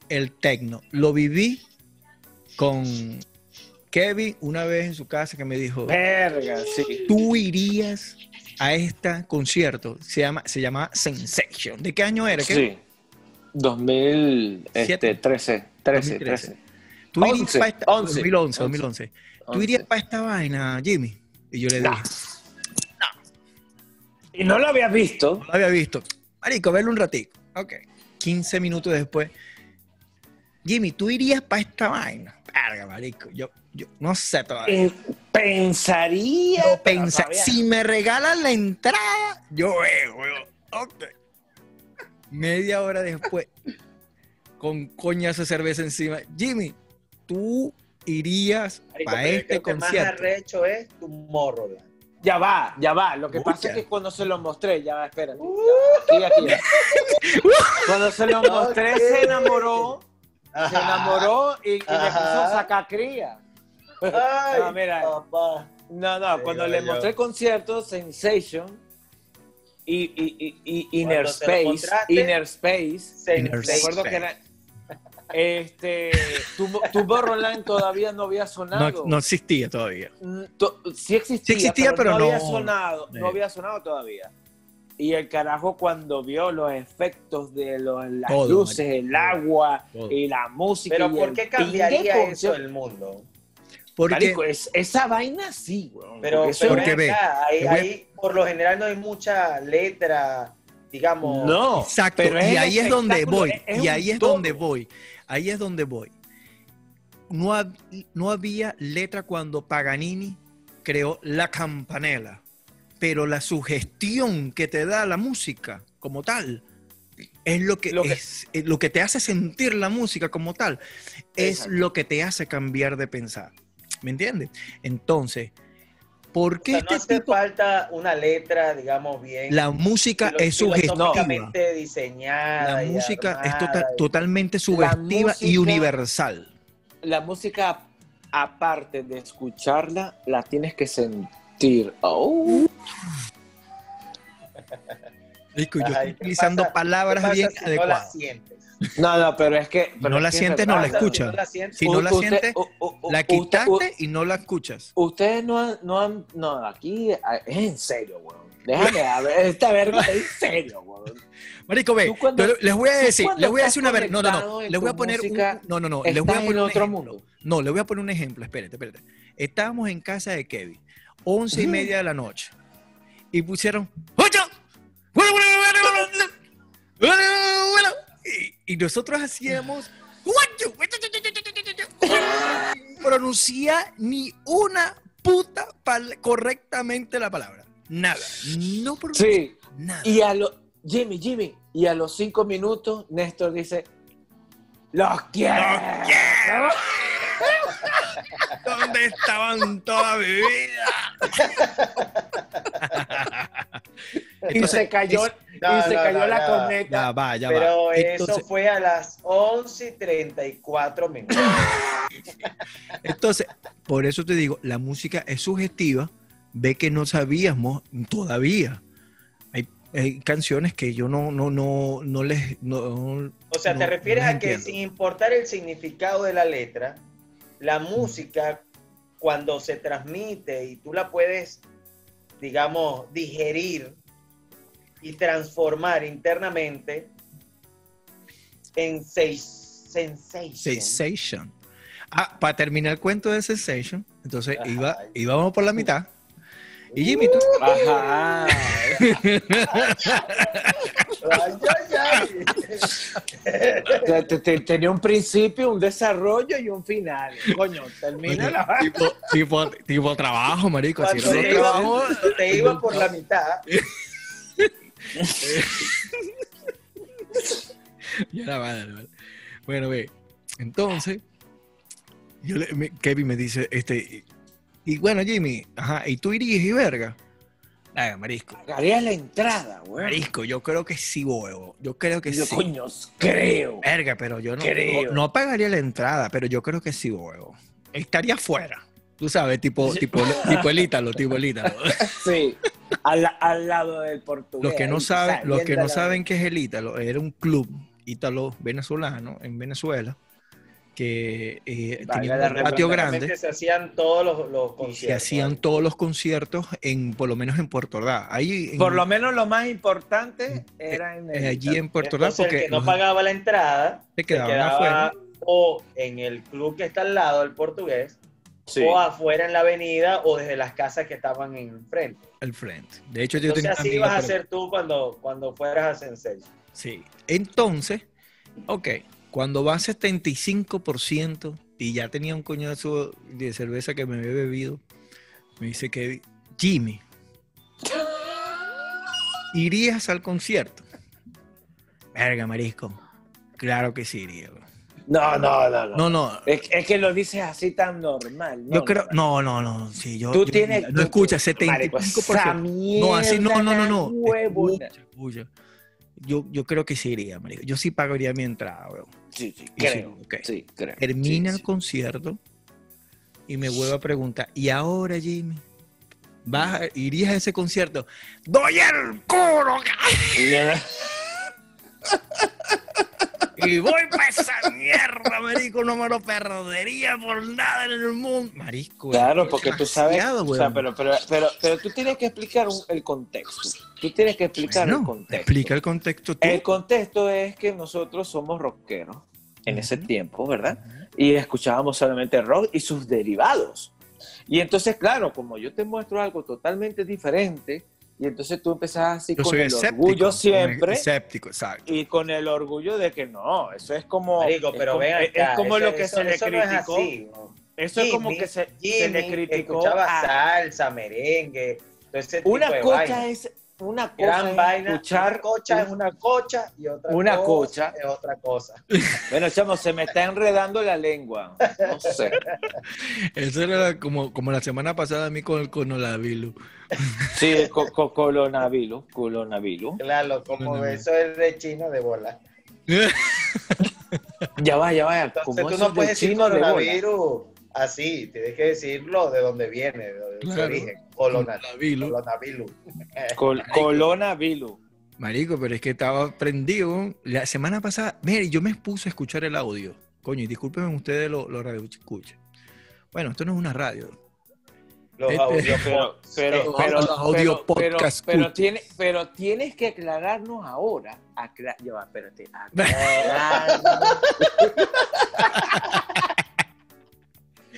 el tecno. Lo viví con Kevin una vez en su casa que me dijo, verga, sí. tú irías a este concierto. Se llama, se llama Sensation. ¿De qué año era? ¿Qué? Sí. 2013, Siete. 13, 13, 2013. 13. Tú irías 11, para esta, 11, 2011, 2011. Tú irías 11. para esta vaina, Jimmy. Y yo le No. dije, Y no lo habías visto. no lo había visto. Marico, verlo un ratito. Ok. 15 minutos después. Jimmy, ¿tú irías para esta vaina? Verga, marico. Yo, yo no sé todavía. Eh, pensaría. Pero pensa- todavía si me regalan la entrada, yo veo, weón. Ok. Media hora después, con coñazo de cerveza encima. Jimmy, ¿tú irías para este creo que más concierto? arrecho es tu morro. ¿verdad? Ya va, ya va. Lo que Puta. pasa es que cuando se lo mostré, ya va, espérate. Aquí, aquí. Cuando se lo mostré, se enamoró. Se enamoró y, y le puso a sacar cría. Ay, No, mira. papá. No, no, Sí, cuando yo- le yo. mostré el concierto, Sensation y, y, y, y Inner Space, Inner Space, Inner acuerdo que era. Este, tu, tu Borderland todavía no había sonado. No, no existía todavía. Mm, to- sí existía, Sí existía, pero no, no- había sonado, no había sonado todavía. Y el carajo cuando vio los efectos de los, las Todo, luces, el agua todo. y la música. Pero y ¿por qué pingue cambiaría eso el mundo? Porque Marico, es- esa vaina sí, weón. Pero, eso pero Porque ve, acá, ahí, ahí, por lo general no hay mucha letra, digamos. No, Exacto, pero y ahí es donde voy, es- es y ahí es todo. donde voy, ahí es donde voy. No, no había letra cuando Paganini creó la campanela, pero la sugestión que te da la música como tal es lo que, Lo que- es, eh, lo que te hace sentir la música como tal, es Exacto. lo que te hace cambiar de pensar. ¿Me entiendes? Entonces, ¿por O qué sea, no este hace tipo, falta una letra, digamos, bien. la música es sugestiva? diseñada. La música es tota- y- totalmente sugestiva y universal. La música, aparte de escucharla, la tienes que sentir. Oh. Rico, yo Ay, estoy ¿qué utilizando pasa- palabras ¿qué pasa bien si No la adecuadas. sientes. No, no, pero es que. pero No es la sientes, no la escuchas. Si no la sientes, la quitaste y no la escuchas. Ustedes no han, no han, no, aquí ah, es en serio, weón. Déjame a ver, esta verga es en serio, weón. Marico, ve, cuando- yo les voy a decir, les voy a decir una vez, no, no, no, les voy a poner un, no, no, no, les voy a Estás poner en un otro mundo. No, les voy a poner un ejemplo, espérate, espérate. Estábamos en casa de Kevin, once y media de la noche, y pusieron. Y, y nosotros hacíamos, "Guacho, sin pronunciar ni una puta correctamente la palabra. Nada. No pronunciar Sí, nada. y a los. Jimmy, Jimmy, y a los cinco minutos, Néstor dice: ¡Los quiero! ¡Los quiero! ¿Dónde estaban toda mi vida? Y se cayó, es- No, y se no, cayó no, la no. corneta. Ya va, ya Pero va. eso fue a las 11 y 34 minutos. entonces, por eso te digo, la música es sugestiva. Ve que no sabíamos todavía. Hay hay canciones que yo no, no, no, no les... No, O sea, te refieres no a que entiendo. sin importar el significado de la letra, la música, cuando se transmite y tú la puedes, digamos, digerir y transformar internamente en seis, sensation. Sensation. Ah, para terminar el cuento de Sensation, entonces Ajá. iba, íbamos por la mitad. Y Jimmy, tú, Ajá. Ay, ay, ay. Te- te- te- Tenía un principio, un desarrollo y un final. Coño, termina Oye, la tipo, tipo, tipo trabajo, marico. Cuando era te, los iba, te iba por la mitad, Ya la madre, vale. Bueno, ve. Entonces, yo le- me- Kevin me dice, este, y, bueno, Jimmy, ajá, ¿y tú irías y verga? Venga, marisco. Pagaría la entrada, güey. Marisco, yo creo que sí, huevo. Yo creo que Yo, sí. coño, creo. Verga, pero yo no, Creo. no, no pagaría la entrada, pero yo creo que sí, huevo. Estaría fuera. Tú sabes, tipo, tipo, tipo el Ítalo, tipo el Ítalo. Sí, al, al lado del portugués. Los que no saben, los que no saben qué es el Ítalo, era un club ítalo venezolano en Venezuela que eh, tenía la un patio grande se hacían todos los, los conciertos. se hacían todos los conciertos en, por lo menos en Puerto Ordaz. Ahí en- Por lo menos lo más importante era en el- eh, allí en Puerto Ordaz porque el que no los- pagaba la entrada se se quedaban quedaba afuera. o en el club que está al lado del portugués Sí. o afuera en la avenida o desde las casas que estaban enfrente. al frente. De hecho, yo Entonces tenía así ibas a hacer tú cuando, cuando fueras a Sensei. Sí. Entonces, ok, cuando va a 75% y ya tenía un coñazo de cerveza que me había bebido, me dice que Jimmy, ¿irías al concierto? Verga, marisco. Claro que sí iría. bro. No, no, no, no. No, no. Es, es que lo dices así tan normal. No, Yo creo, no. no, no, no, sí, yo, Tú yo tienes. no escucha, tú- marico, 75%. esa No, así, no, no, no, mierda, no. huevona. Escucha, escucha. Yo, yo creo que sí iría, marico. Yo sí pagaría mi entrada, bro. Sí, sí, creo. sí, ok. Sí, creo. Termina Sí, el concierto y me vuelve a preguntar, ¿y ahora, Jimmy? ¿Vas ¿Irías a ese concierto? ¡Doy el culo! Y voy para esa mierda, marico. No me lo perdería por nada en el mundo. Marisco. Claro, porque tú sabes. O sea, pero, pero, pero, pero tú tienes que explicar un- el contexto. Tú tienes que explicar el contexto. Explica el contexto tú. El contexto es que nosotros somos rockeros en ese Ujú. tiempo, ¿verdad? Y escuchábamos solamente rock y sus derivados. Y entonces, claro, como yo te muestro algo totalmente diferente, y entonces tú empezás así Yo con el escéptico. orgullo siempre, Escéptico, exacto. y con el orgullo de que no, eso es como... Marico, es pero como, es- acá, es como eso- lo que eso- se le eso no es criticó. ¿no? eso es como Jimmy- que se, se le Jimmy criticó escuchaba a- salsa, merengue, todo ese tipo Una de cosa vainas. es una cosa gran es vaina. escuchar una cocha es una cocha y otra Una cosa cocha. es otra cosa. Bueno, chamo, se me está enredando la lengua. No sé. Eso era como, como la semana pasada a mí con el conolavilo. Sí, co co colonavirus, colonavirus. Claro, como eso es de chino de bola. Ya va, ya va. Entonces ¿Cómo tú eso no es puedes de decir chino de bola? Así, tienes que decirlo de dónde viene, de de su Claro. origen. Colona, Conolavilo. coronavirus. Col colonavirus. Marico, pero es que estaba prendido. La semana pasada, mire, yo me puse a escuchar el audio. Coño, y discúlpenme ustedes los lo radio escuchen. Bueno, esto no es una radio. Los Este- audios Pero, pero, Los audio podcast pero, tiene, pero tienes que aclararnos ahora. Acla va, espérate. aclararnos.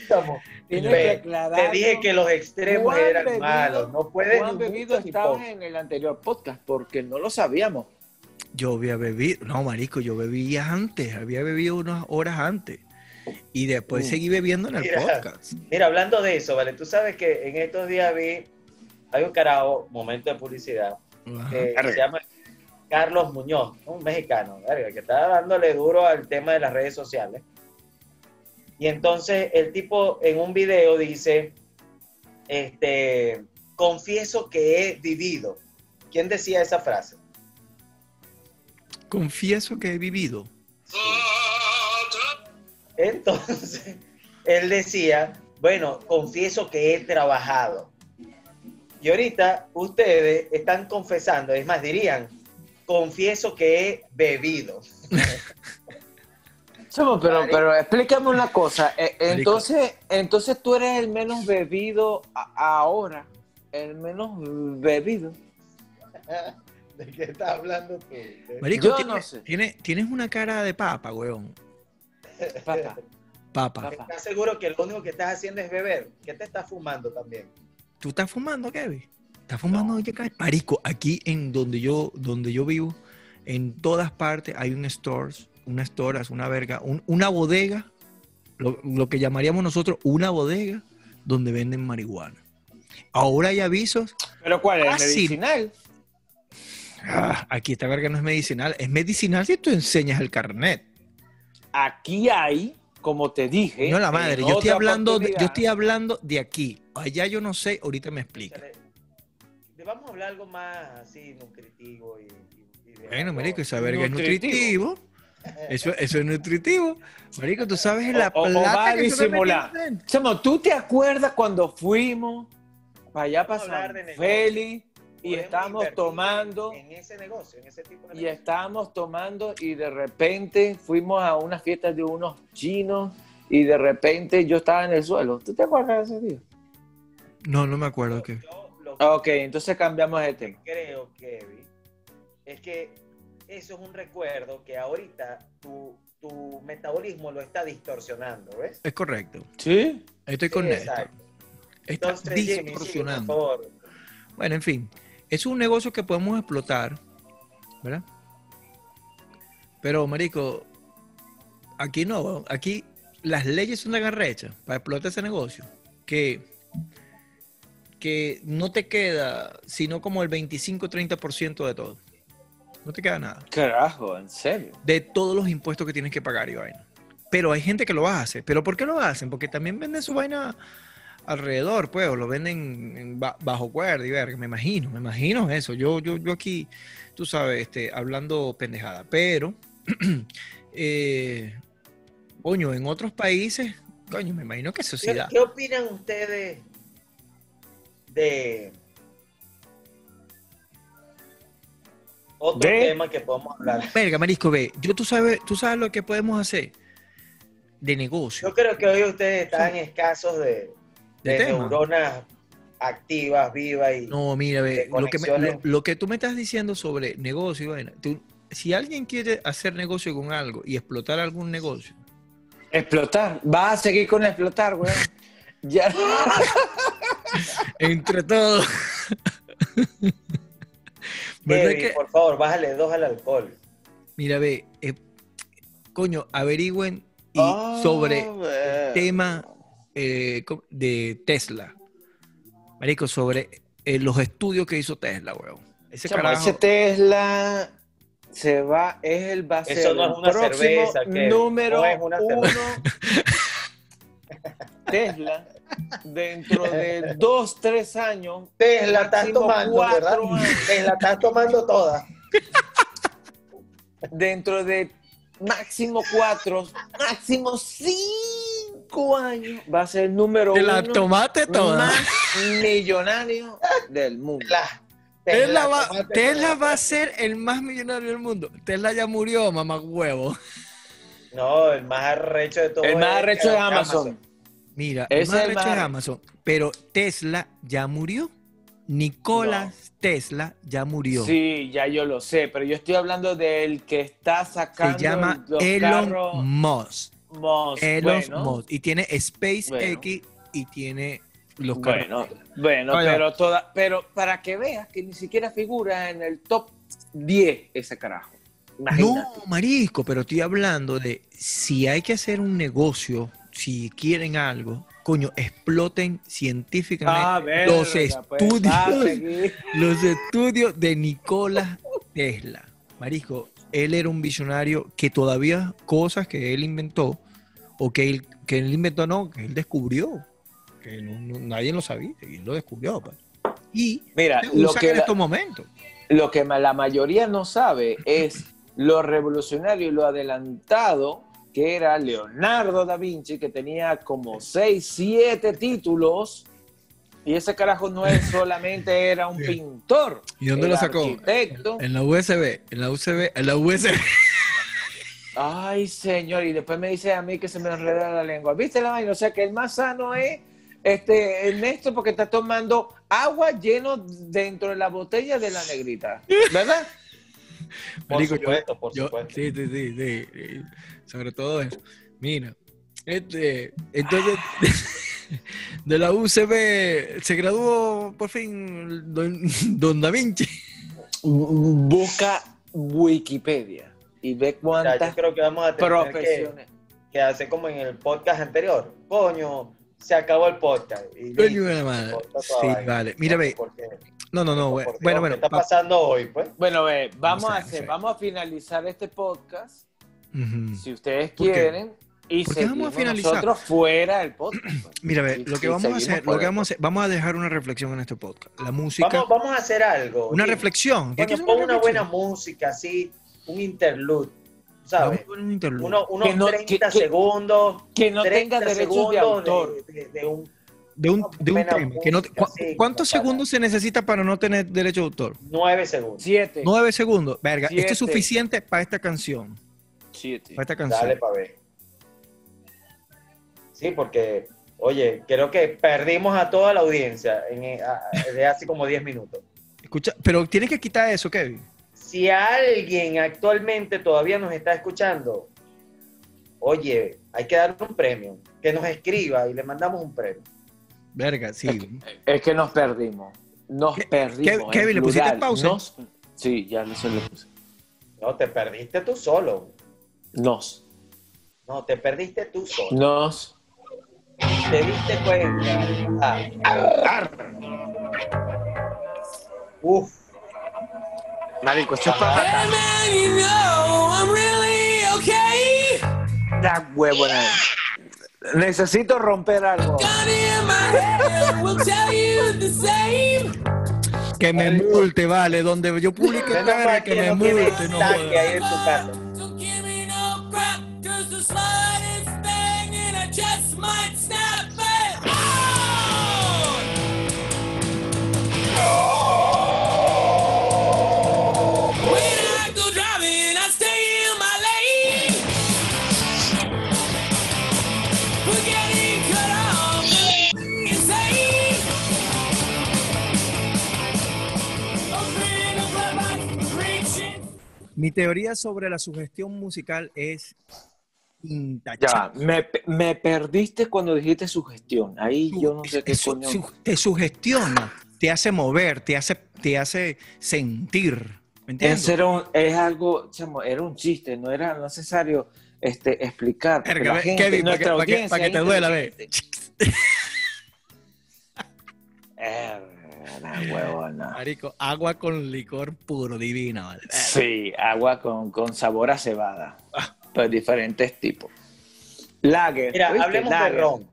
Estamos- Tienes Ve, que Te dije que los extremos ¿Cuán eran bebido- malos. No puedes ¿Cuán bebido estabas en el anterior podcast? Porque no lo sabíamos. Yo había bebido, no, marico, yo bebía antes, había bebido unas horas antes. Y después Mm. seguí bebiendo en el Mira. podcast. Mira, hablando de eso, ¿vale? Tú sabes que en estos días vi, hay un carajo, momento de publicidad, que se llama Carlos Muñoz, un mexicano, que está dándole duro al tema de las redes sociales. Y entonces el tipo en un video dice, este, confieso que he vivido. ¿Quién decía esa frase? Confieso que he vivido. Entonces, él decía, bueno, confieso que he trabajado. Y ahorita ustedes están confesando, es más, dirían, confieso que he bebido. Chamo, pero, pero explícame una cosa. Marico. entonces, entonces tú eres el menos bebido a- ahora. El menos bebido. ¿De qué estás hablando tú? Marico, Yo tiene- no sé. tiene- tienes una cara de papa, weón. Papa. Papa. ¿Estás seguro que lo único que estás haciendo es beber? ¿Qué te estás fumando también? ¿Tú estás fumando, Kevin? ¿Estás fumando? Marico, aquí en donde yo, donde yo vivo, en todas partes hay un stores, una stores, una verga, un- una bodega, lo, lo que llamaríamos nosotros una bodega donde venden marihuana. Ahora hay avisos. ¿Pero cuál es? ¿Medicinal? Ah, aquí esta verga no es medicinal. Es medicinal si tú enseñas el carnet. Aquí hay, como te dije. No la madre. Yo estoy hablando, de, yo estoy hablando de aquí. Allá yo no sé. Ahorita me explica. Vamos a hablar algo más así, nutritivo y... y- Bueno, marico, esa verga es Nutritivo. Eso, eso es nutritivo. Marico, tú sabes la O- o- o va plata a que disimular. Chamo, ¿tú te acuerdas cuando fuimos para allá para San. Félix y estábamos tomando En ese negocio, en ese tipo de y negocio. estábamos tomando y de repente fuimos a una fiesta de unos chinos y de repente yo estaba en el suelo. ¿Tú te acuerdas de ese día? No, no me acuerdo que. Yo lo que Ok, entonces cambiamos de tema. creo, Kevin, es que eso es un recuerdo que ahorita tu, tu metabolismo lo está distorsionando, ¿ves? Es correcto. ¿Sí? Estoy con Sí, Néstor. exacto. Está Entonces, Jimmy, sí, por distorsionando. favor. Bueno, en fin. Es un negocio que podemos explotar. ¿Verdad? Pero, marico, aquí no. Aquí las leyes son tan arrechas para explotar ese negocio que, que no te queda sino como el 25-30% de todo. No te queda nada. Carajo, en serio. de todos los impuestos que tienes que pagar y vaina. Pero hay gente que lo hace. ¿Pero por qué lo hacen? Porque también venden su vaina alrededor, pues, o lo venden en ba- bajo cuerda y verga. Me imagino, me imagino eso. Yo, yo, yo aquí, tú sabes, este, hablando pendejada. Pero, eh, coño, en otros países, coño, me imagino que eso sí ¿Qué, da. qué opinan ustedes de otro tema que podemos hablar? Verga, marisco, ve, yo tú sabes, tú sabes lo que podemos hacer de negocio. Yo creo que hoy ustedes están escasos de, De de tema. neuronas activas, vivas y No, mira, ve, lo que, me- lo, lo que tú me estás diciendo sobre negocio, vaina, tú- si alguien quiere hacer negocio con algo y explotar algún negocio, Explotar. Vas a seguir con explotar, weón. Ya. entre todos. ¿Verdad Kevin, que- por favor, bájale dos al alcohol. Mira, ve, eh, coño, averigüen y Ah, sobre ver. tema eh, de Tesla. Marico, sobre eh, los estudios que hizo Tesla, weón. Ese Chamo, carajo. ese Tesla se va, es el va a Eso no es el una próximo cerveza, número No es una uno. Tesla, dentro de dos, tres años. Tesla estás tomando, cuatro ¿verdad? años, Tesla estás tomando todas. Dentro de máximo cuatro, máximo cinco años, va a ser el número Te la uno tomaste toda. más millonario del mundo. Tesla. Tesla va, tomate Tesla todas. va a ser el más millonario del mundo. Tesla ya murió, mamá huevo. No, el más arrecho de todos. El más arrecho es Amazon. Mira, el Ese más es el arrecho es más- Amazon. Pero Tesla ya murió. Nikola Tesla ya murió. Sí, ya yo lo sé, pero yo estoy hablando del que está sacando Se llama los Elon carros Musk. Musk. Elon bueno, Musk. Y tiene SpaceX Bueno. y tiene los carros. Bueno, bueno, pero toda, pero para que veas que ni siquiera figura en el top 10 ese carajo. Imagínate. No, marisco, pero estoy hablando de si hay que hacer un negocio, si quieren algo, coño, exploten científicamente Ah, los pues, estudios, los estudios de Nikola Tesla. Marisco, él era un visionario que todavía cosas que él inventó, o que él, que él inventó, no, que él descubrió, que no- no- nadie lo sabía, y él lo descubrió. pues. Y Mira, lo que, en la, estos momentos. lo que la mayoría no sabe es lo revolucionario y lo adelantado que era Leonardo da Vinci, que tenía como 6, 7 títulos Y ese carajo no es solamente era un pintor. ¿Y dónde lo sacó? Arquitecto. En la USB, en la USB, en la USB. Ay, señor, y después me dice a mí que se me enreda la lengua. ¿Viste la vaina? O sea que el más sano es este Ernesto porque está tomando agua lleno dentro de la botella de la negrita. ¿Verdad? Por Marico, yo- supuesto, por Yo- supuesto. sí, sí, sí, sí, sí. Sobre todo eso. Mira, este, entonces, de la UCB se graduó por fin Don, don Da Vinci. Busca Wikipedia y ve cuántas yo creo que vamos a tener que, profesiones. que hacer como en el podcast anterior. Coño, se acabó el podcast. Y Coño madre. Sí, vale. Mira, ve. No, no, no, bueno, Dios, bueno, ¿Qué bueno. está pa- pasando hoy, pues? Bueno, ve, vamos a hacer, vamos a finalizar este podcast, si ustedes quieren, y ¿Por qué vamos a seguimos finalizar? nosotros fuera del podcast. pues. Mira, ve, Sí, lo que vamos a hacer, lo que vamos a hacer, vamos a dejar una reflexión en este podcast. La música, Vamos, vamos a hacer algo. una Sí. reflexión. ¿Qué Coño, es pon una buena reflexión? música, así, un interlude, Vamos ¿sabes? a poner un interludio. Uno- unos Que no- 30 que- que- segundos. Que no 30 tenga derechos de autor. de- de- de un de un, de un tema. que no- música, ¿cu- sí, ¿Cuántos segundos se necesita para no tener derecho de autor? 9 segundos. Siete. Nueve segundos. Verga, esto es suficiente para esta canción. Siete. Para esta canción. Dale para ver. Sí, porque, oye, creo que perdimos a toda la audiencia en, a- de hace como 10 minutos. Escucha, pero tienes que quitar eso, Kevin. Si alguien actualmente todavía nos está escuchando, oye, hay que darle un premio, que nos escriba y le mandamos un premio. Verga, sí. Es que nos perdimos. Nos perdimos. Kevin, ¿le pusiste pausa? Nos- sí, ya se lo puse. No, te perdiste tú solo. Nos. No, te perdiste tú solo. Nos. Te diste cuenta. Ah. Uf. Marico, esto es para. Da huevo. Necesito romper algo. Que me multe, vale. Donde yo publique que que me multe. No, ahí en casa. Mi teoría sobre la sugestión musical es Ya, intachable. me, me perdiste cuando dijiste sugestión. Ahí Su- yo no sé qué su- coño. su- te sugestiona, te hace mover, te hace, te hace sentir. ¿Me entiendes? Era un- es algo, chamo, era un chiste, no era necesario este, explicar. Verga, la gente, Kevin, para que, nuestra pa' que- audiencia pa' que te duela, ve. huevona. Marico, agua con licor puro, divina, vale. Sí, agua con, con sabor a cebada, pues diferentes tipos. Lager. Mira, ¿oíste? hablemos Lager. de ron.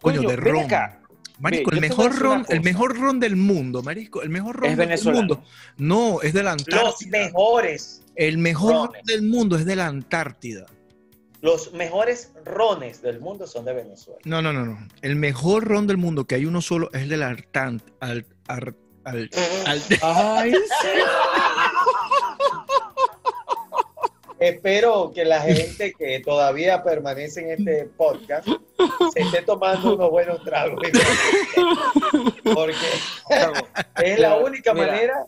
Coño, de ron. acá. Marico, Ve, el mejor ron, el mejor ron del mundo, marico, el mejor ron Es del venezolano. mundo. No, es de la Los Antártida. mejores, El mejor ron del mundo es de la Antártida. Los mejores rones del mundo son de Venezuela. No, no, no, no. El mejor ron del mundo, que hay uno solo, es el de la Artant. Al, al, al, al- Ay, sí. Espero que la gente que todavía permanece en este podcast se esté tomando unos buenos tragos. Porque es la única mira, manera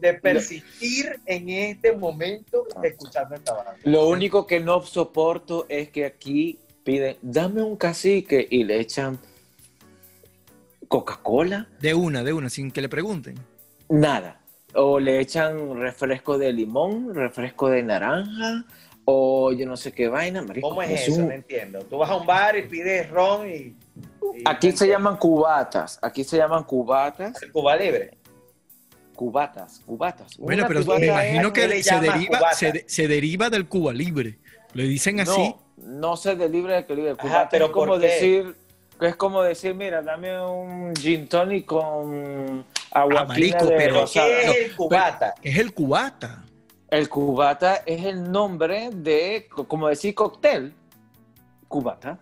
de persistir en este momento escuchando esta banda. Lo único que no soporto es que aquí piden, dame un cacique y le echan Coca-Cola, de una, de una, sin que le pregunten. nada. O le echan refresco de limón, refresco de naranja, o yo no sé qué vaina. marico, ¿Cómo es es eso? un- No entiendo. Tú vas a un bar y pides ron y... y- Aquí se llaman cubatas, aquí se llaman cubatas, Cuba Libre. Cubatas, cubatas. Bueno, Una pero cubata me imagino ¿cómo le que se deriva, cubata? se, de- se deriva del Cuba Libre. Le dicen así. No, no se de libre de que libre. Cubata pero es como ¿por qué? decir, es como decir, mira, dame un gin tonic con agua Ah, marico, de pero- ¿Pero rosada. qué no, es el cubata? Es el cubata. El cubata es el nombre de, co- como decir cóctel, cubata.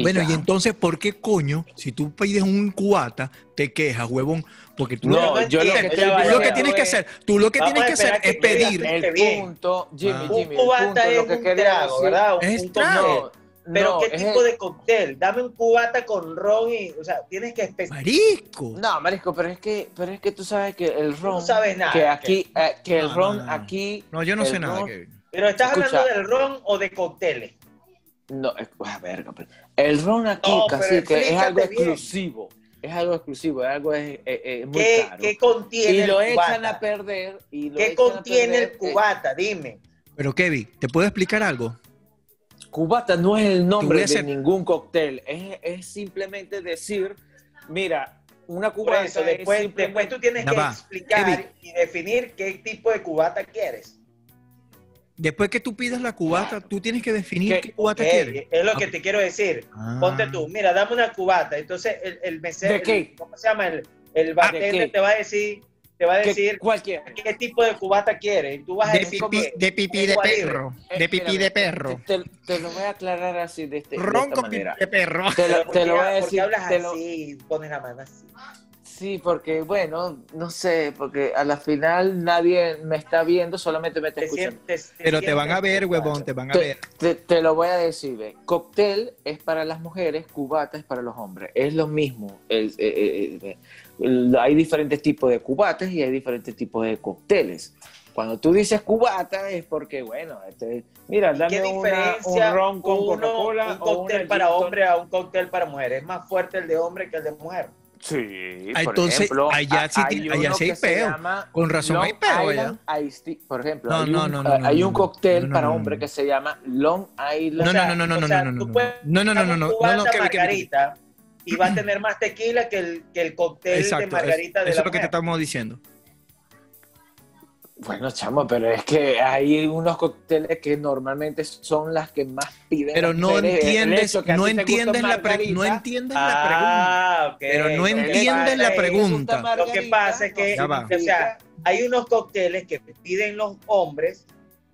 Bueno, y entonces, ¿por qué coño, si tú pides un cubata, te quejas, huevón? Porque tú No, no yo lo que tú lo que tienes que hacer, tú lo que tienes a que hacer es pedir. El punto, Jimmy, Ah. Un Jimmy, el cubata punto, es lo que quería trago, ¿verdad? Un- Es un trago. Pero no, ¿qué tipo el- de cóctel? Dame un cubata con ron y, o sea, tienes que especificar. Marisco. No, marisco, pero es que, pero es que tú sabes que el ron, no sabes nada, que aquí, eh, que el No, ron no, no. aquí, No, yo no sé nada, ron- Kevin. Pero estás Escucha. hablando del ron o de cócteles. no, es, ah, verga, pero el ron aquí, casi que es algo bien. exclusivo, es algo exclusivo, es algo es, es- es muy ¿Qué, caro. qué contiene y lo el echan cubata? a perder y lo ¿Qué echan a contiene perder, el cubata? Dime. Pero Kevin, ¿te puedo explicar algo? eh, cubata no es el nombre de ningún cóctel, es, es simplemente decir, mira, una Por cubata eso, es después, simplemente- después tú tienes que va. explicar Kevin. y definir qué tipo de cubata quieres. Después que tú pidas la cubata, tú tienes que definir ¿Qué? qué cubata Ok, quieres. es lo que te quiero decir. Ah. Ponte tú, mira, dame una cubata. Entonces el, el mesero, ¿De qué? el- ¿cómo se llama? El, el bartender qué? te va a decir, te va a decir cualquiera. qué tipo de cubata quieres. Y tú vas a De decir pipí, que de pipí de perro. Eh, De pipí de perro. Te, te- te lo voy a aclarar así de, este, de Ron esta con pipí manera. de perro. Te lo, ¿por te qué- lo voy a por qué decir. hablas te lo- así? Pones la mano así. Sí, porque bueno, no sé, porque a la final nadie me está viendo, solamente me está Te escuchando. Pero te van a ver, huevón, te van a Te, ver. te- te lo voy a decir, ve. cóctel es para las mujeres, cubata es para los hombres, es lo mismo. El- eh, eh, eh, el- hay diferentes tipos de cubatas y hay diferentes tipos de cócteles. Cuando tú dices cubata es porque, bueno, este, mira, ¿Y dame ¿Qué una- diferencia un ron con Coca-Cola un cóctel para hombre a un cóctel para mujer? ¿Es más fuerte el de hombre que el de mujer? Sí, Ah, por entonces, ejemplo, allá sí hay allá sí hay peo. Con razón Long hay peo Island Iced Tea. Por ejemplo, No, hay, no, un, no, hay un cóctel para hombre que se llama Long Island. No, no, no, no, o no, sea, no, no, no, no, no, no, no, no, no, y va a tener más tequila que el, que el cóctel de Exacto, es- margarita de eso la es lo que te mujer. estamos diciendo. Bueno, chamo, pero es que hay unos cócteles que normalmente son las que más piden. Pero no entiendes, no entiendes la pre- no entiendes la pregunta. Ah, ok. Pero no que entiendes la pregunta. Lo que pasa es que, o sea, hay unos cócteles que piden los hombres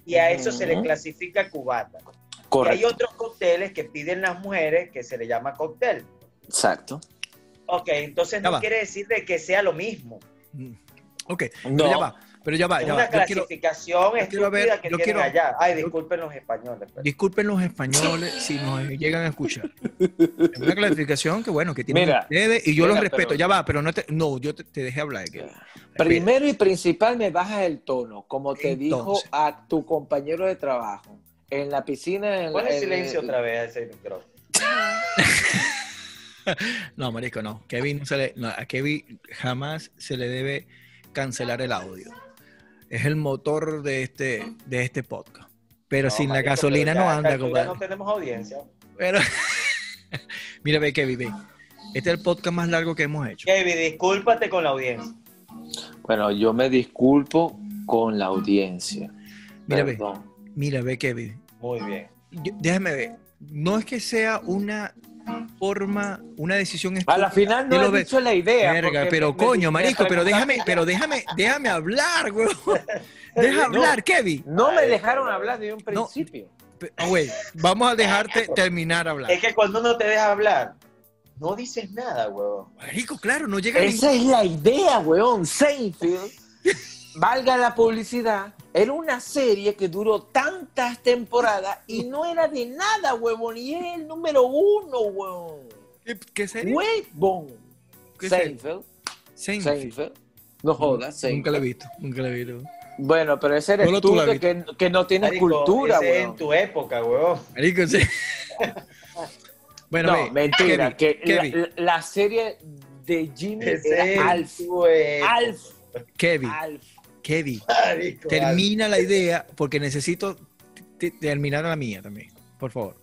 y a eso se le clasifica cubata. Y hay Correcto, otros cócteles que piden las mujeres que se le llama cóctel. exacto. Ok, entonces Ya no va. quiere decir de que sea lo mismo. Mm. Ok, No. ya va, pero ya va, Es ya una va. Yo quiero, clasificación quiero estúpida ver- que yo tienen quiero- allá. Ay, disculpen los españoles. pues. disculpen los españoles si nos llegan a escuchar. Es una clasificación que bueno, que tienen Mira, ustedes y yo mira, los respeto. pero- Ya va, pero no te, no, yo te, te dejé hablar. que- Primero y principal me bajas el tono, como te dijo a tu compañero de trabajo. En la piscina. En Pon en- silencio en- otra vez a ese micrófono. No, marisco, no. Kevin no se le, no, a Kevin jamás se le debe cancelar el audio. Es el motor de este, de este podcast. Pero No, sin la gasolina no anda, compadre. No tenemos audiencia. Pero, mira, ve, Kevin, ve. Este es el podcast más largo que hemos hecho. Kevin, discúlpate con la audiencia. Bueno, yo me disculpo con la audiencia. Mira, ve, mira, ve, Kevin. Muy bien. Yo- déjame ver. No es que sea una forma, una decisión A la estúpida. final no lo he dicho la idea. Pero me- coño, me marico, pero déjame, pero déjame, déjame hablar, güey. Deja hablar, Kevin. No me dejaron hablar de un No. principio. Pe- ah, güey, vamos a dejarte terminar hablar. Es que cuando uno te deja hablar, no dices nada, huevón. Marico, claro, no llega. Esa es la idea, weón. Seinfeld, valga la publicidad, era una serie que duró tantas temporadas y no era de nada, huevón. Y es el número uno, huevón. ¿Qué, qué serie? Huevón. ¿Qué? Seinfeld. Seinfeld. Seinfeld. No jodas, Nunca la he visto, nunca la he visto. Bueno, pero ese eres Solo tú que, que no tienes Marico, cultura, ese es weón. en tu época, huevón. Marico, sí. bueno, No, ve, mentira, Kevin, que la- Kevin, La, la serie de Jimmy era Alf. Alf. Kevin, Alf. Kevin, Marico, termina la idea porque necesito terminar la mía también, por favor.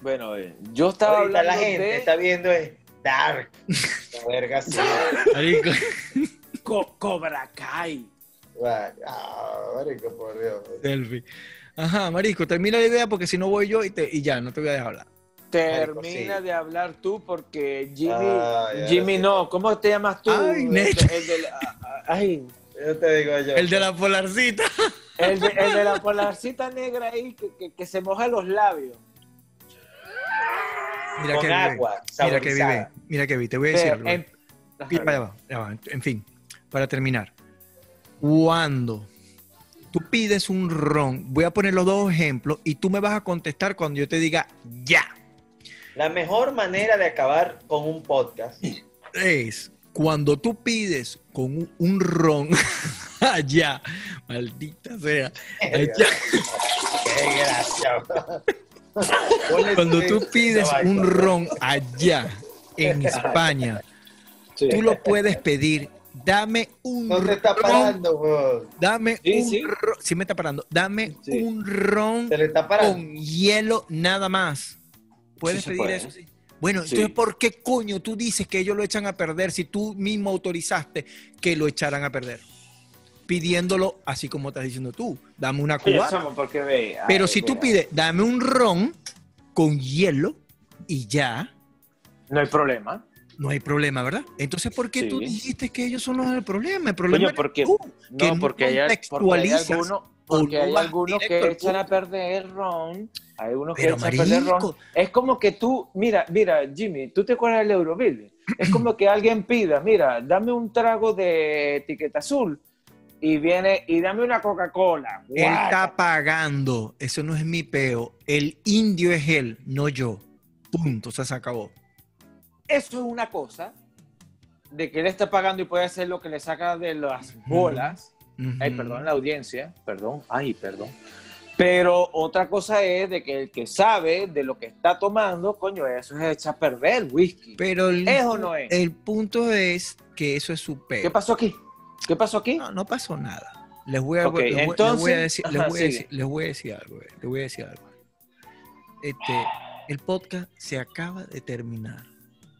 Bueno, eh, yo estaba Ahorita hablando la gente de está viendo es Dark. La verga sí. Marico, Co- Cobra Kai. Ah, marico, por Dios. selfie. Ajá, Marisco, termina la idea porque si no voy yo y, te- y ya, no te voy a dejar hablar. Termina sí. de hablar tú porque Jimmy, Ah, ya Jimmy no, ¿cómo te llamas tú? Ay, el, neta. el de la, ah, ay, Yo te digo yo. El de la polarcita. el de, el de la polarcita negra ahí que, que- que se moja los labios. Mira con que vive. agua Mira que vive. Mira que vive. Te voy a decir algo. en- Mira, ya va, ya va. En fin, para terminar. Cuando tú pides un ron, voy a poner los dos ejemplos y tú me vas a contestar cuando yo te diga ya. La mejor manera de acabar con un podcast Es cuando tú pides con un, un ron allá, maldita sea, allá. Qué gracia. Cuando tú pides un ron allá en España, Sí. tú lo puedes pedir. Dame un No te está ron, parando, weón. dame Sí, un sí. ron, sí me está parando, dame Sí. un ron le está con hielo nada más. Puedes pedir puede. eso, sí. Bueno, Sí. entonces, ¿por qué coño tú dices que ellos lo echan a perder si tú mismo autorizaste que lo echaran a perder? Pidiéndolo así como estás diciendo tú. Dame una porque ve. Pero ay, si tú pides, dame un ron con hielo y ya, No hay problema. No hay problema, ¿verdad? Entonces, ¿por qué tú dijiste que ellos son los del problema? El problema Coño, porque, tú, que no, porque hay, porque hay algunos, porque no hay algunos que echan a perder ron. Hay algunos que echan a perder ron. Es como que tú, mira, mira, Jimmy, ¿tú te acuerdas del Euroville? Es como que alguien pida, mira, dame un trago de etiqueta azul y viene y dame una Coca-Cola. Él está pagando. Eso no es mi peo. El indio es él, no yo. Punto. O sea, se acabó. Eso es una cosa de que él está pagando y puede hacer lo que le saca de las bolas. Ay, perdón, la audiencia, perdón, ay, perdón. Pero otra cosa es de que el que sabe de lo que está tomando, coño, eso es echar a perder el whisky. Pero el, ¿Es o no es? el punto es que eso es su peo. ¿Qué pasó aquí? ¿Qué pasó aquí? No, no pasó nada. Les voy a, Ok, les voy- les voy a entonces- decir, les ajá, voy a sigue. decir- les voy a decir algo. eh, Les voy a decir algo. Este, el podcast se acaba de terminar.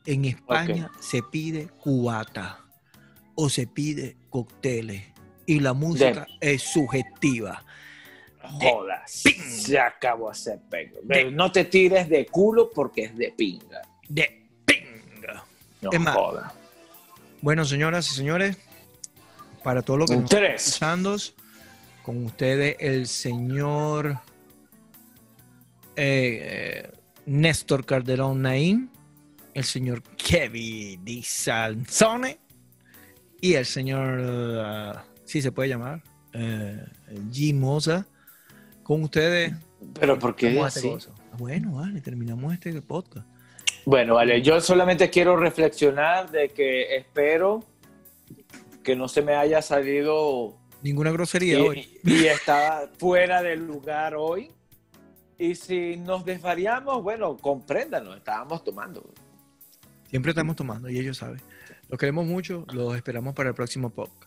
En España se pide cubata o se pide cócteles y la música es subjetiva. Jodas. Se acabó ese pego. De- No te tires de culo porque es de pinga. De pinga. No Es más, jodas. Bueno, señoras y señores, para todo lo que Un nos están tres. escuchando, con ustedes el señor eh, eh, Néstor Calderón Naín, el señor Kevin Di Sansone y el señor, ah, sí se puede llamar, eh, G. Moza. Con ustedes, Pero ¿por qué cosa? Bueno, vale, terminamos este podcast. Bueno, vale, yo solamente quiero reflexionar de que espero que no se me haya salido Ninguna grosería hoy. y, y estaba fuera del lugar hoy. Y si nos desvariamos, bueno, compréndanos, estábamos tomando. Siempre estamos tomando y ellos saben. Los queremos mucho, los esperamos para el próximo podcast.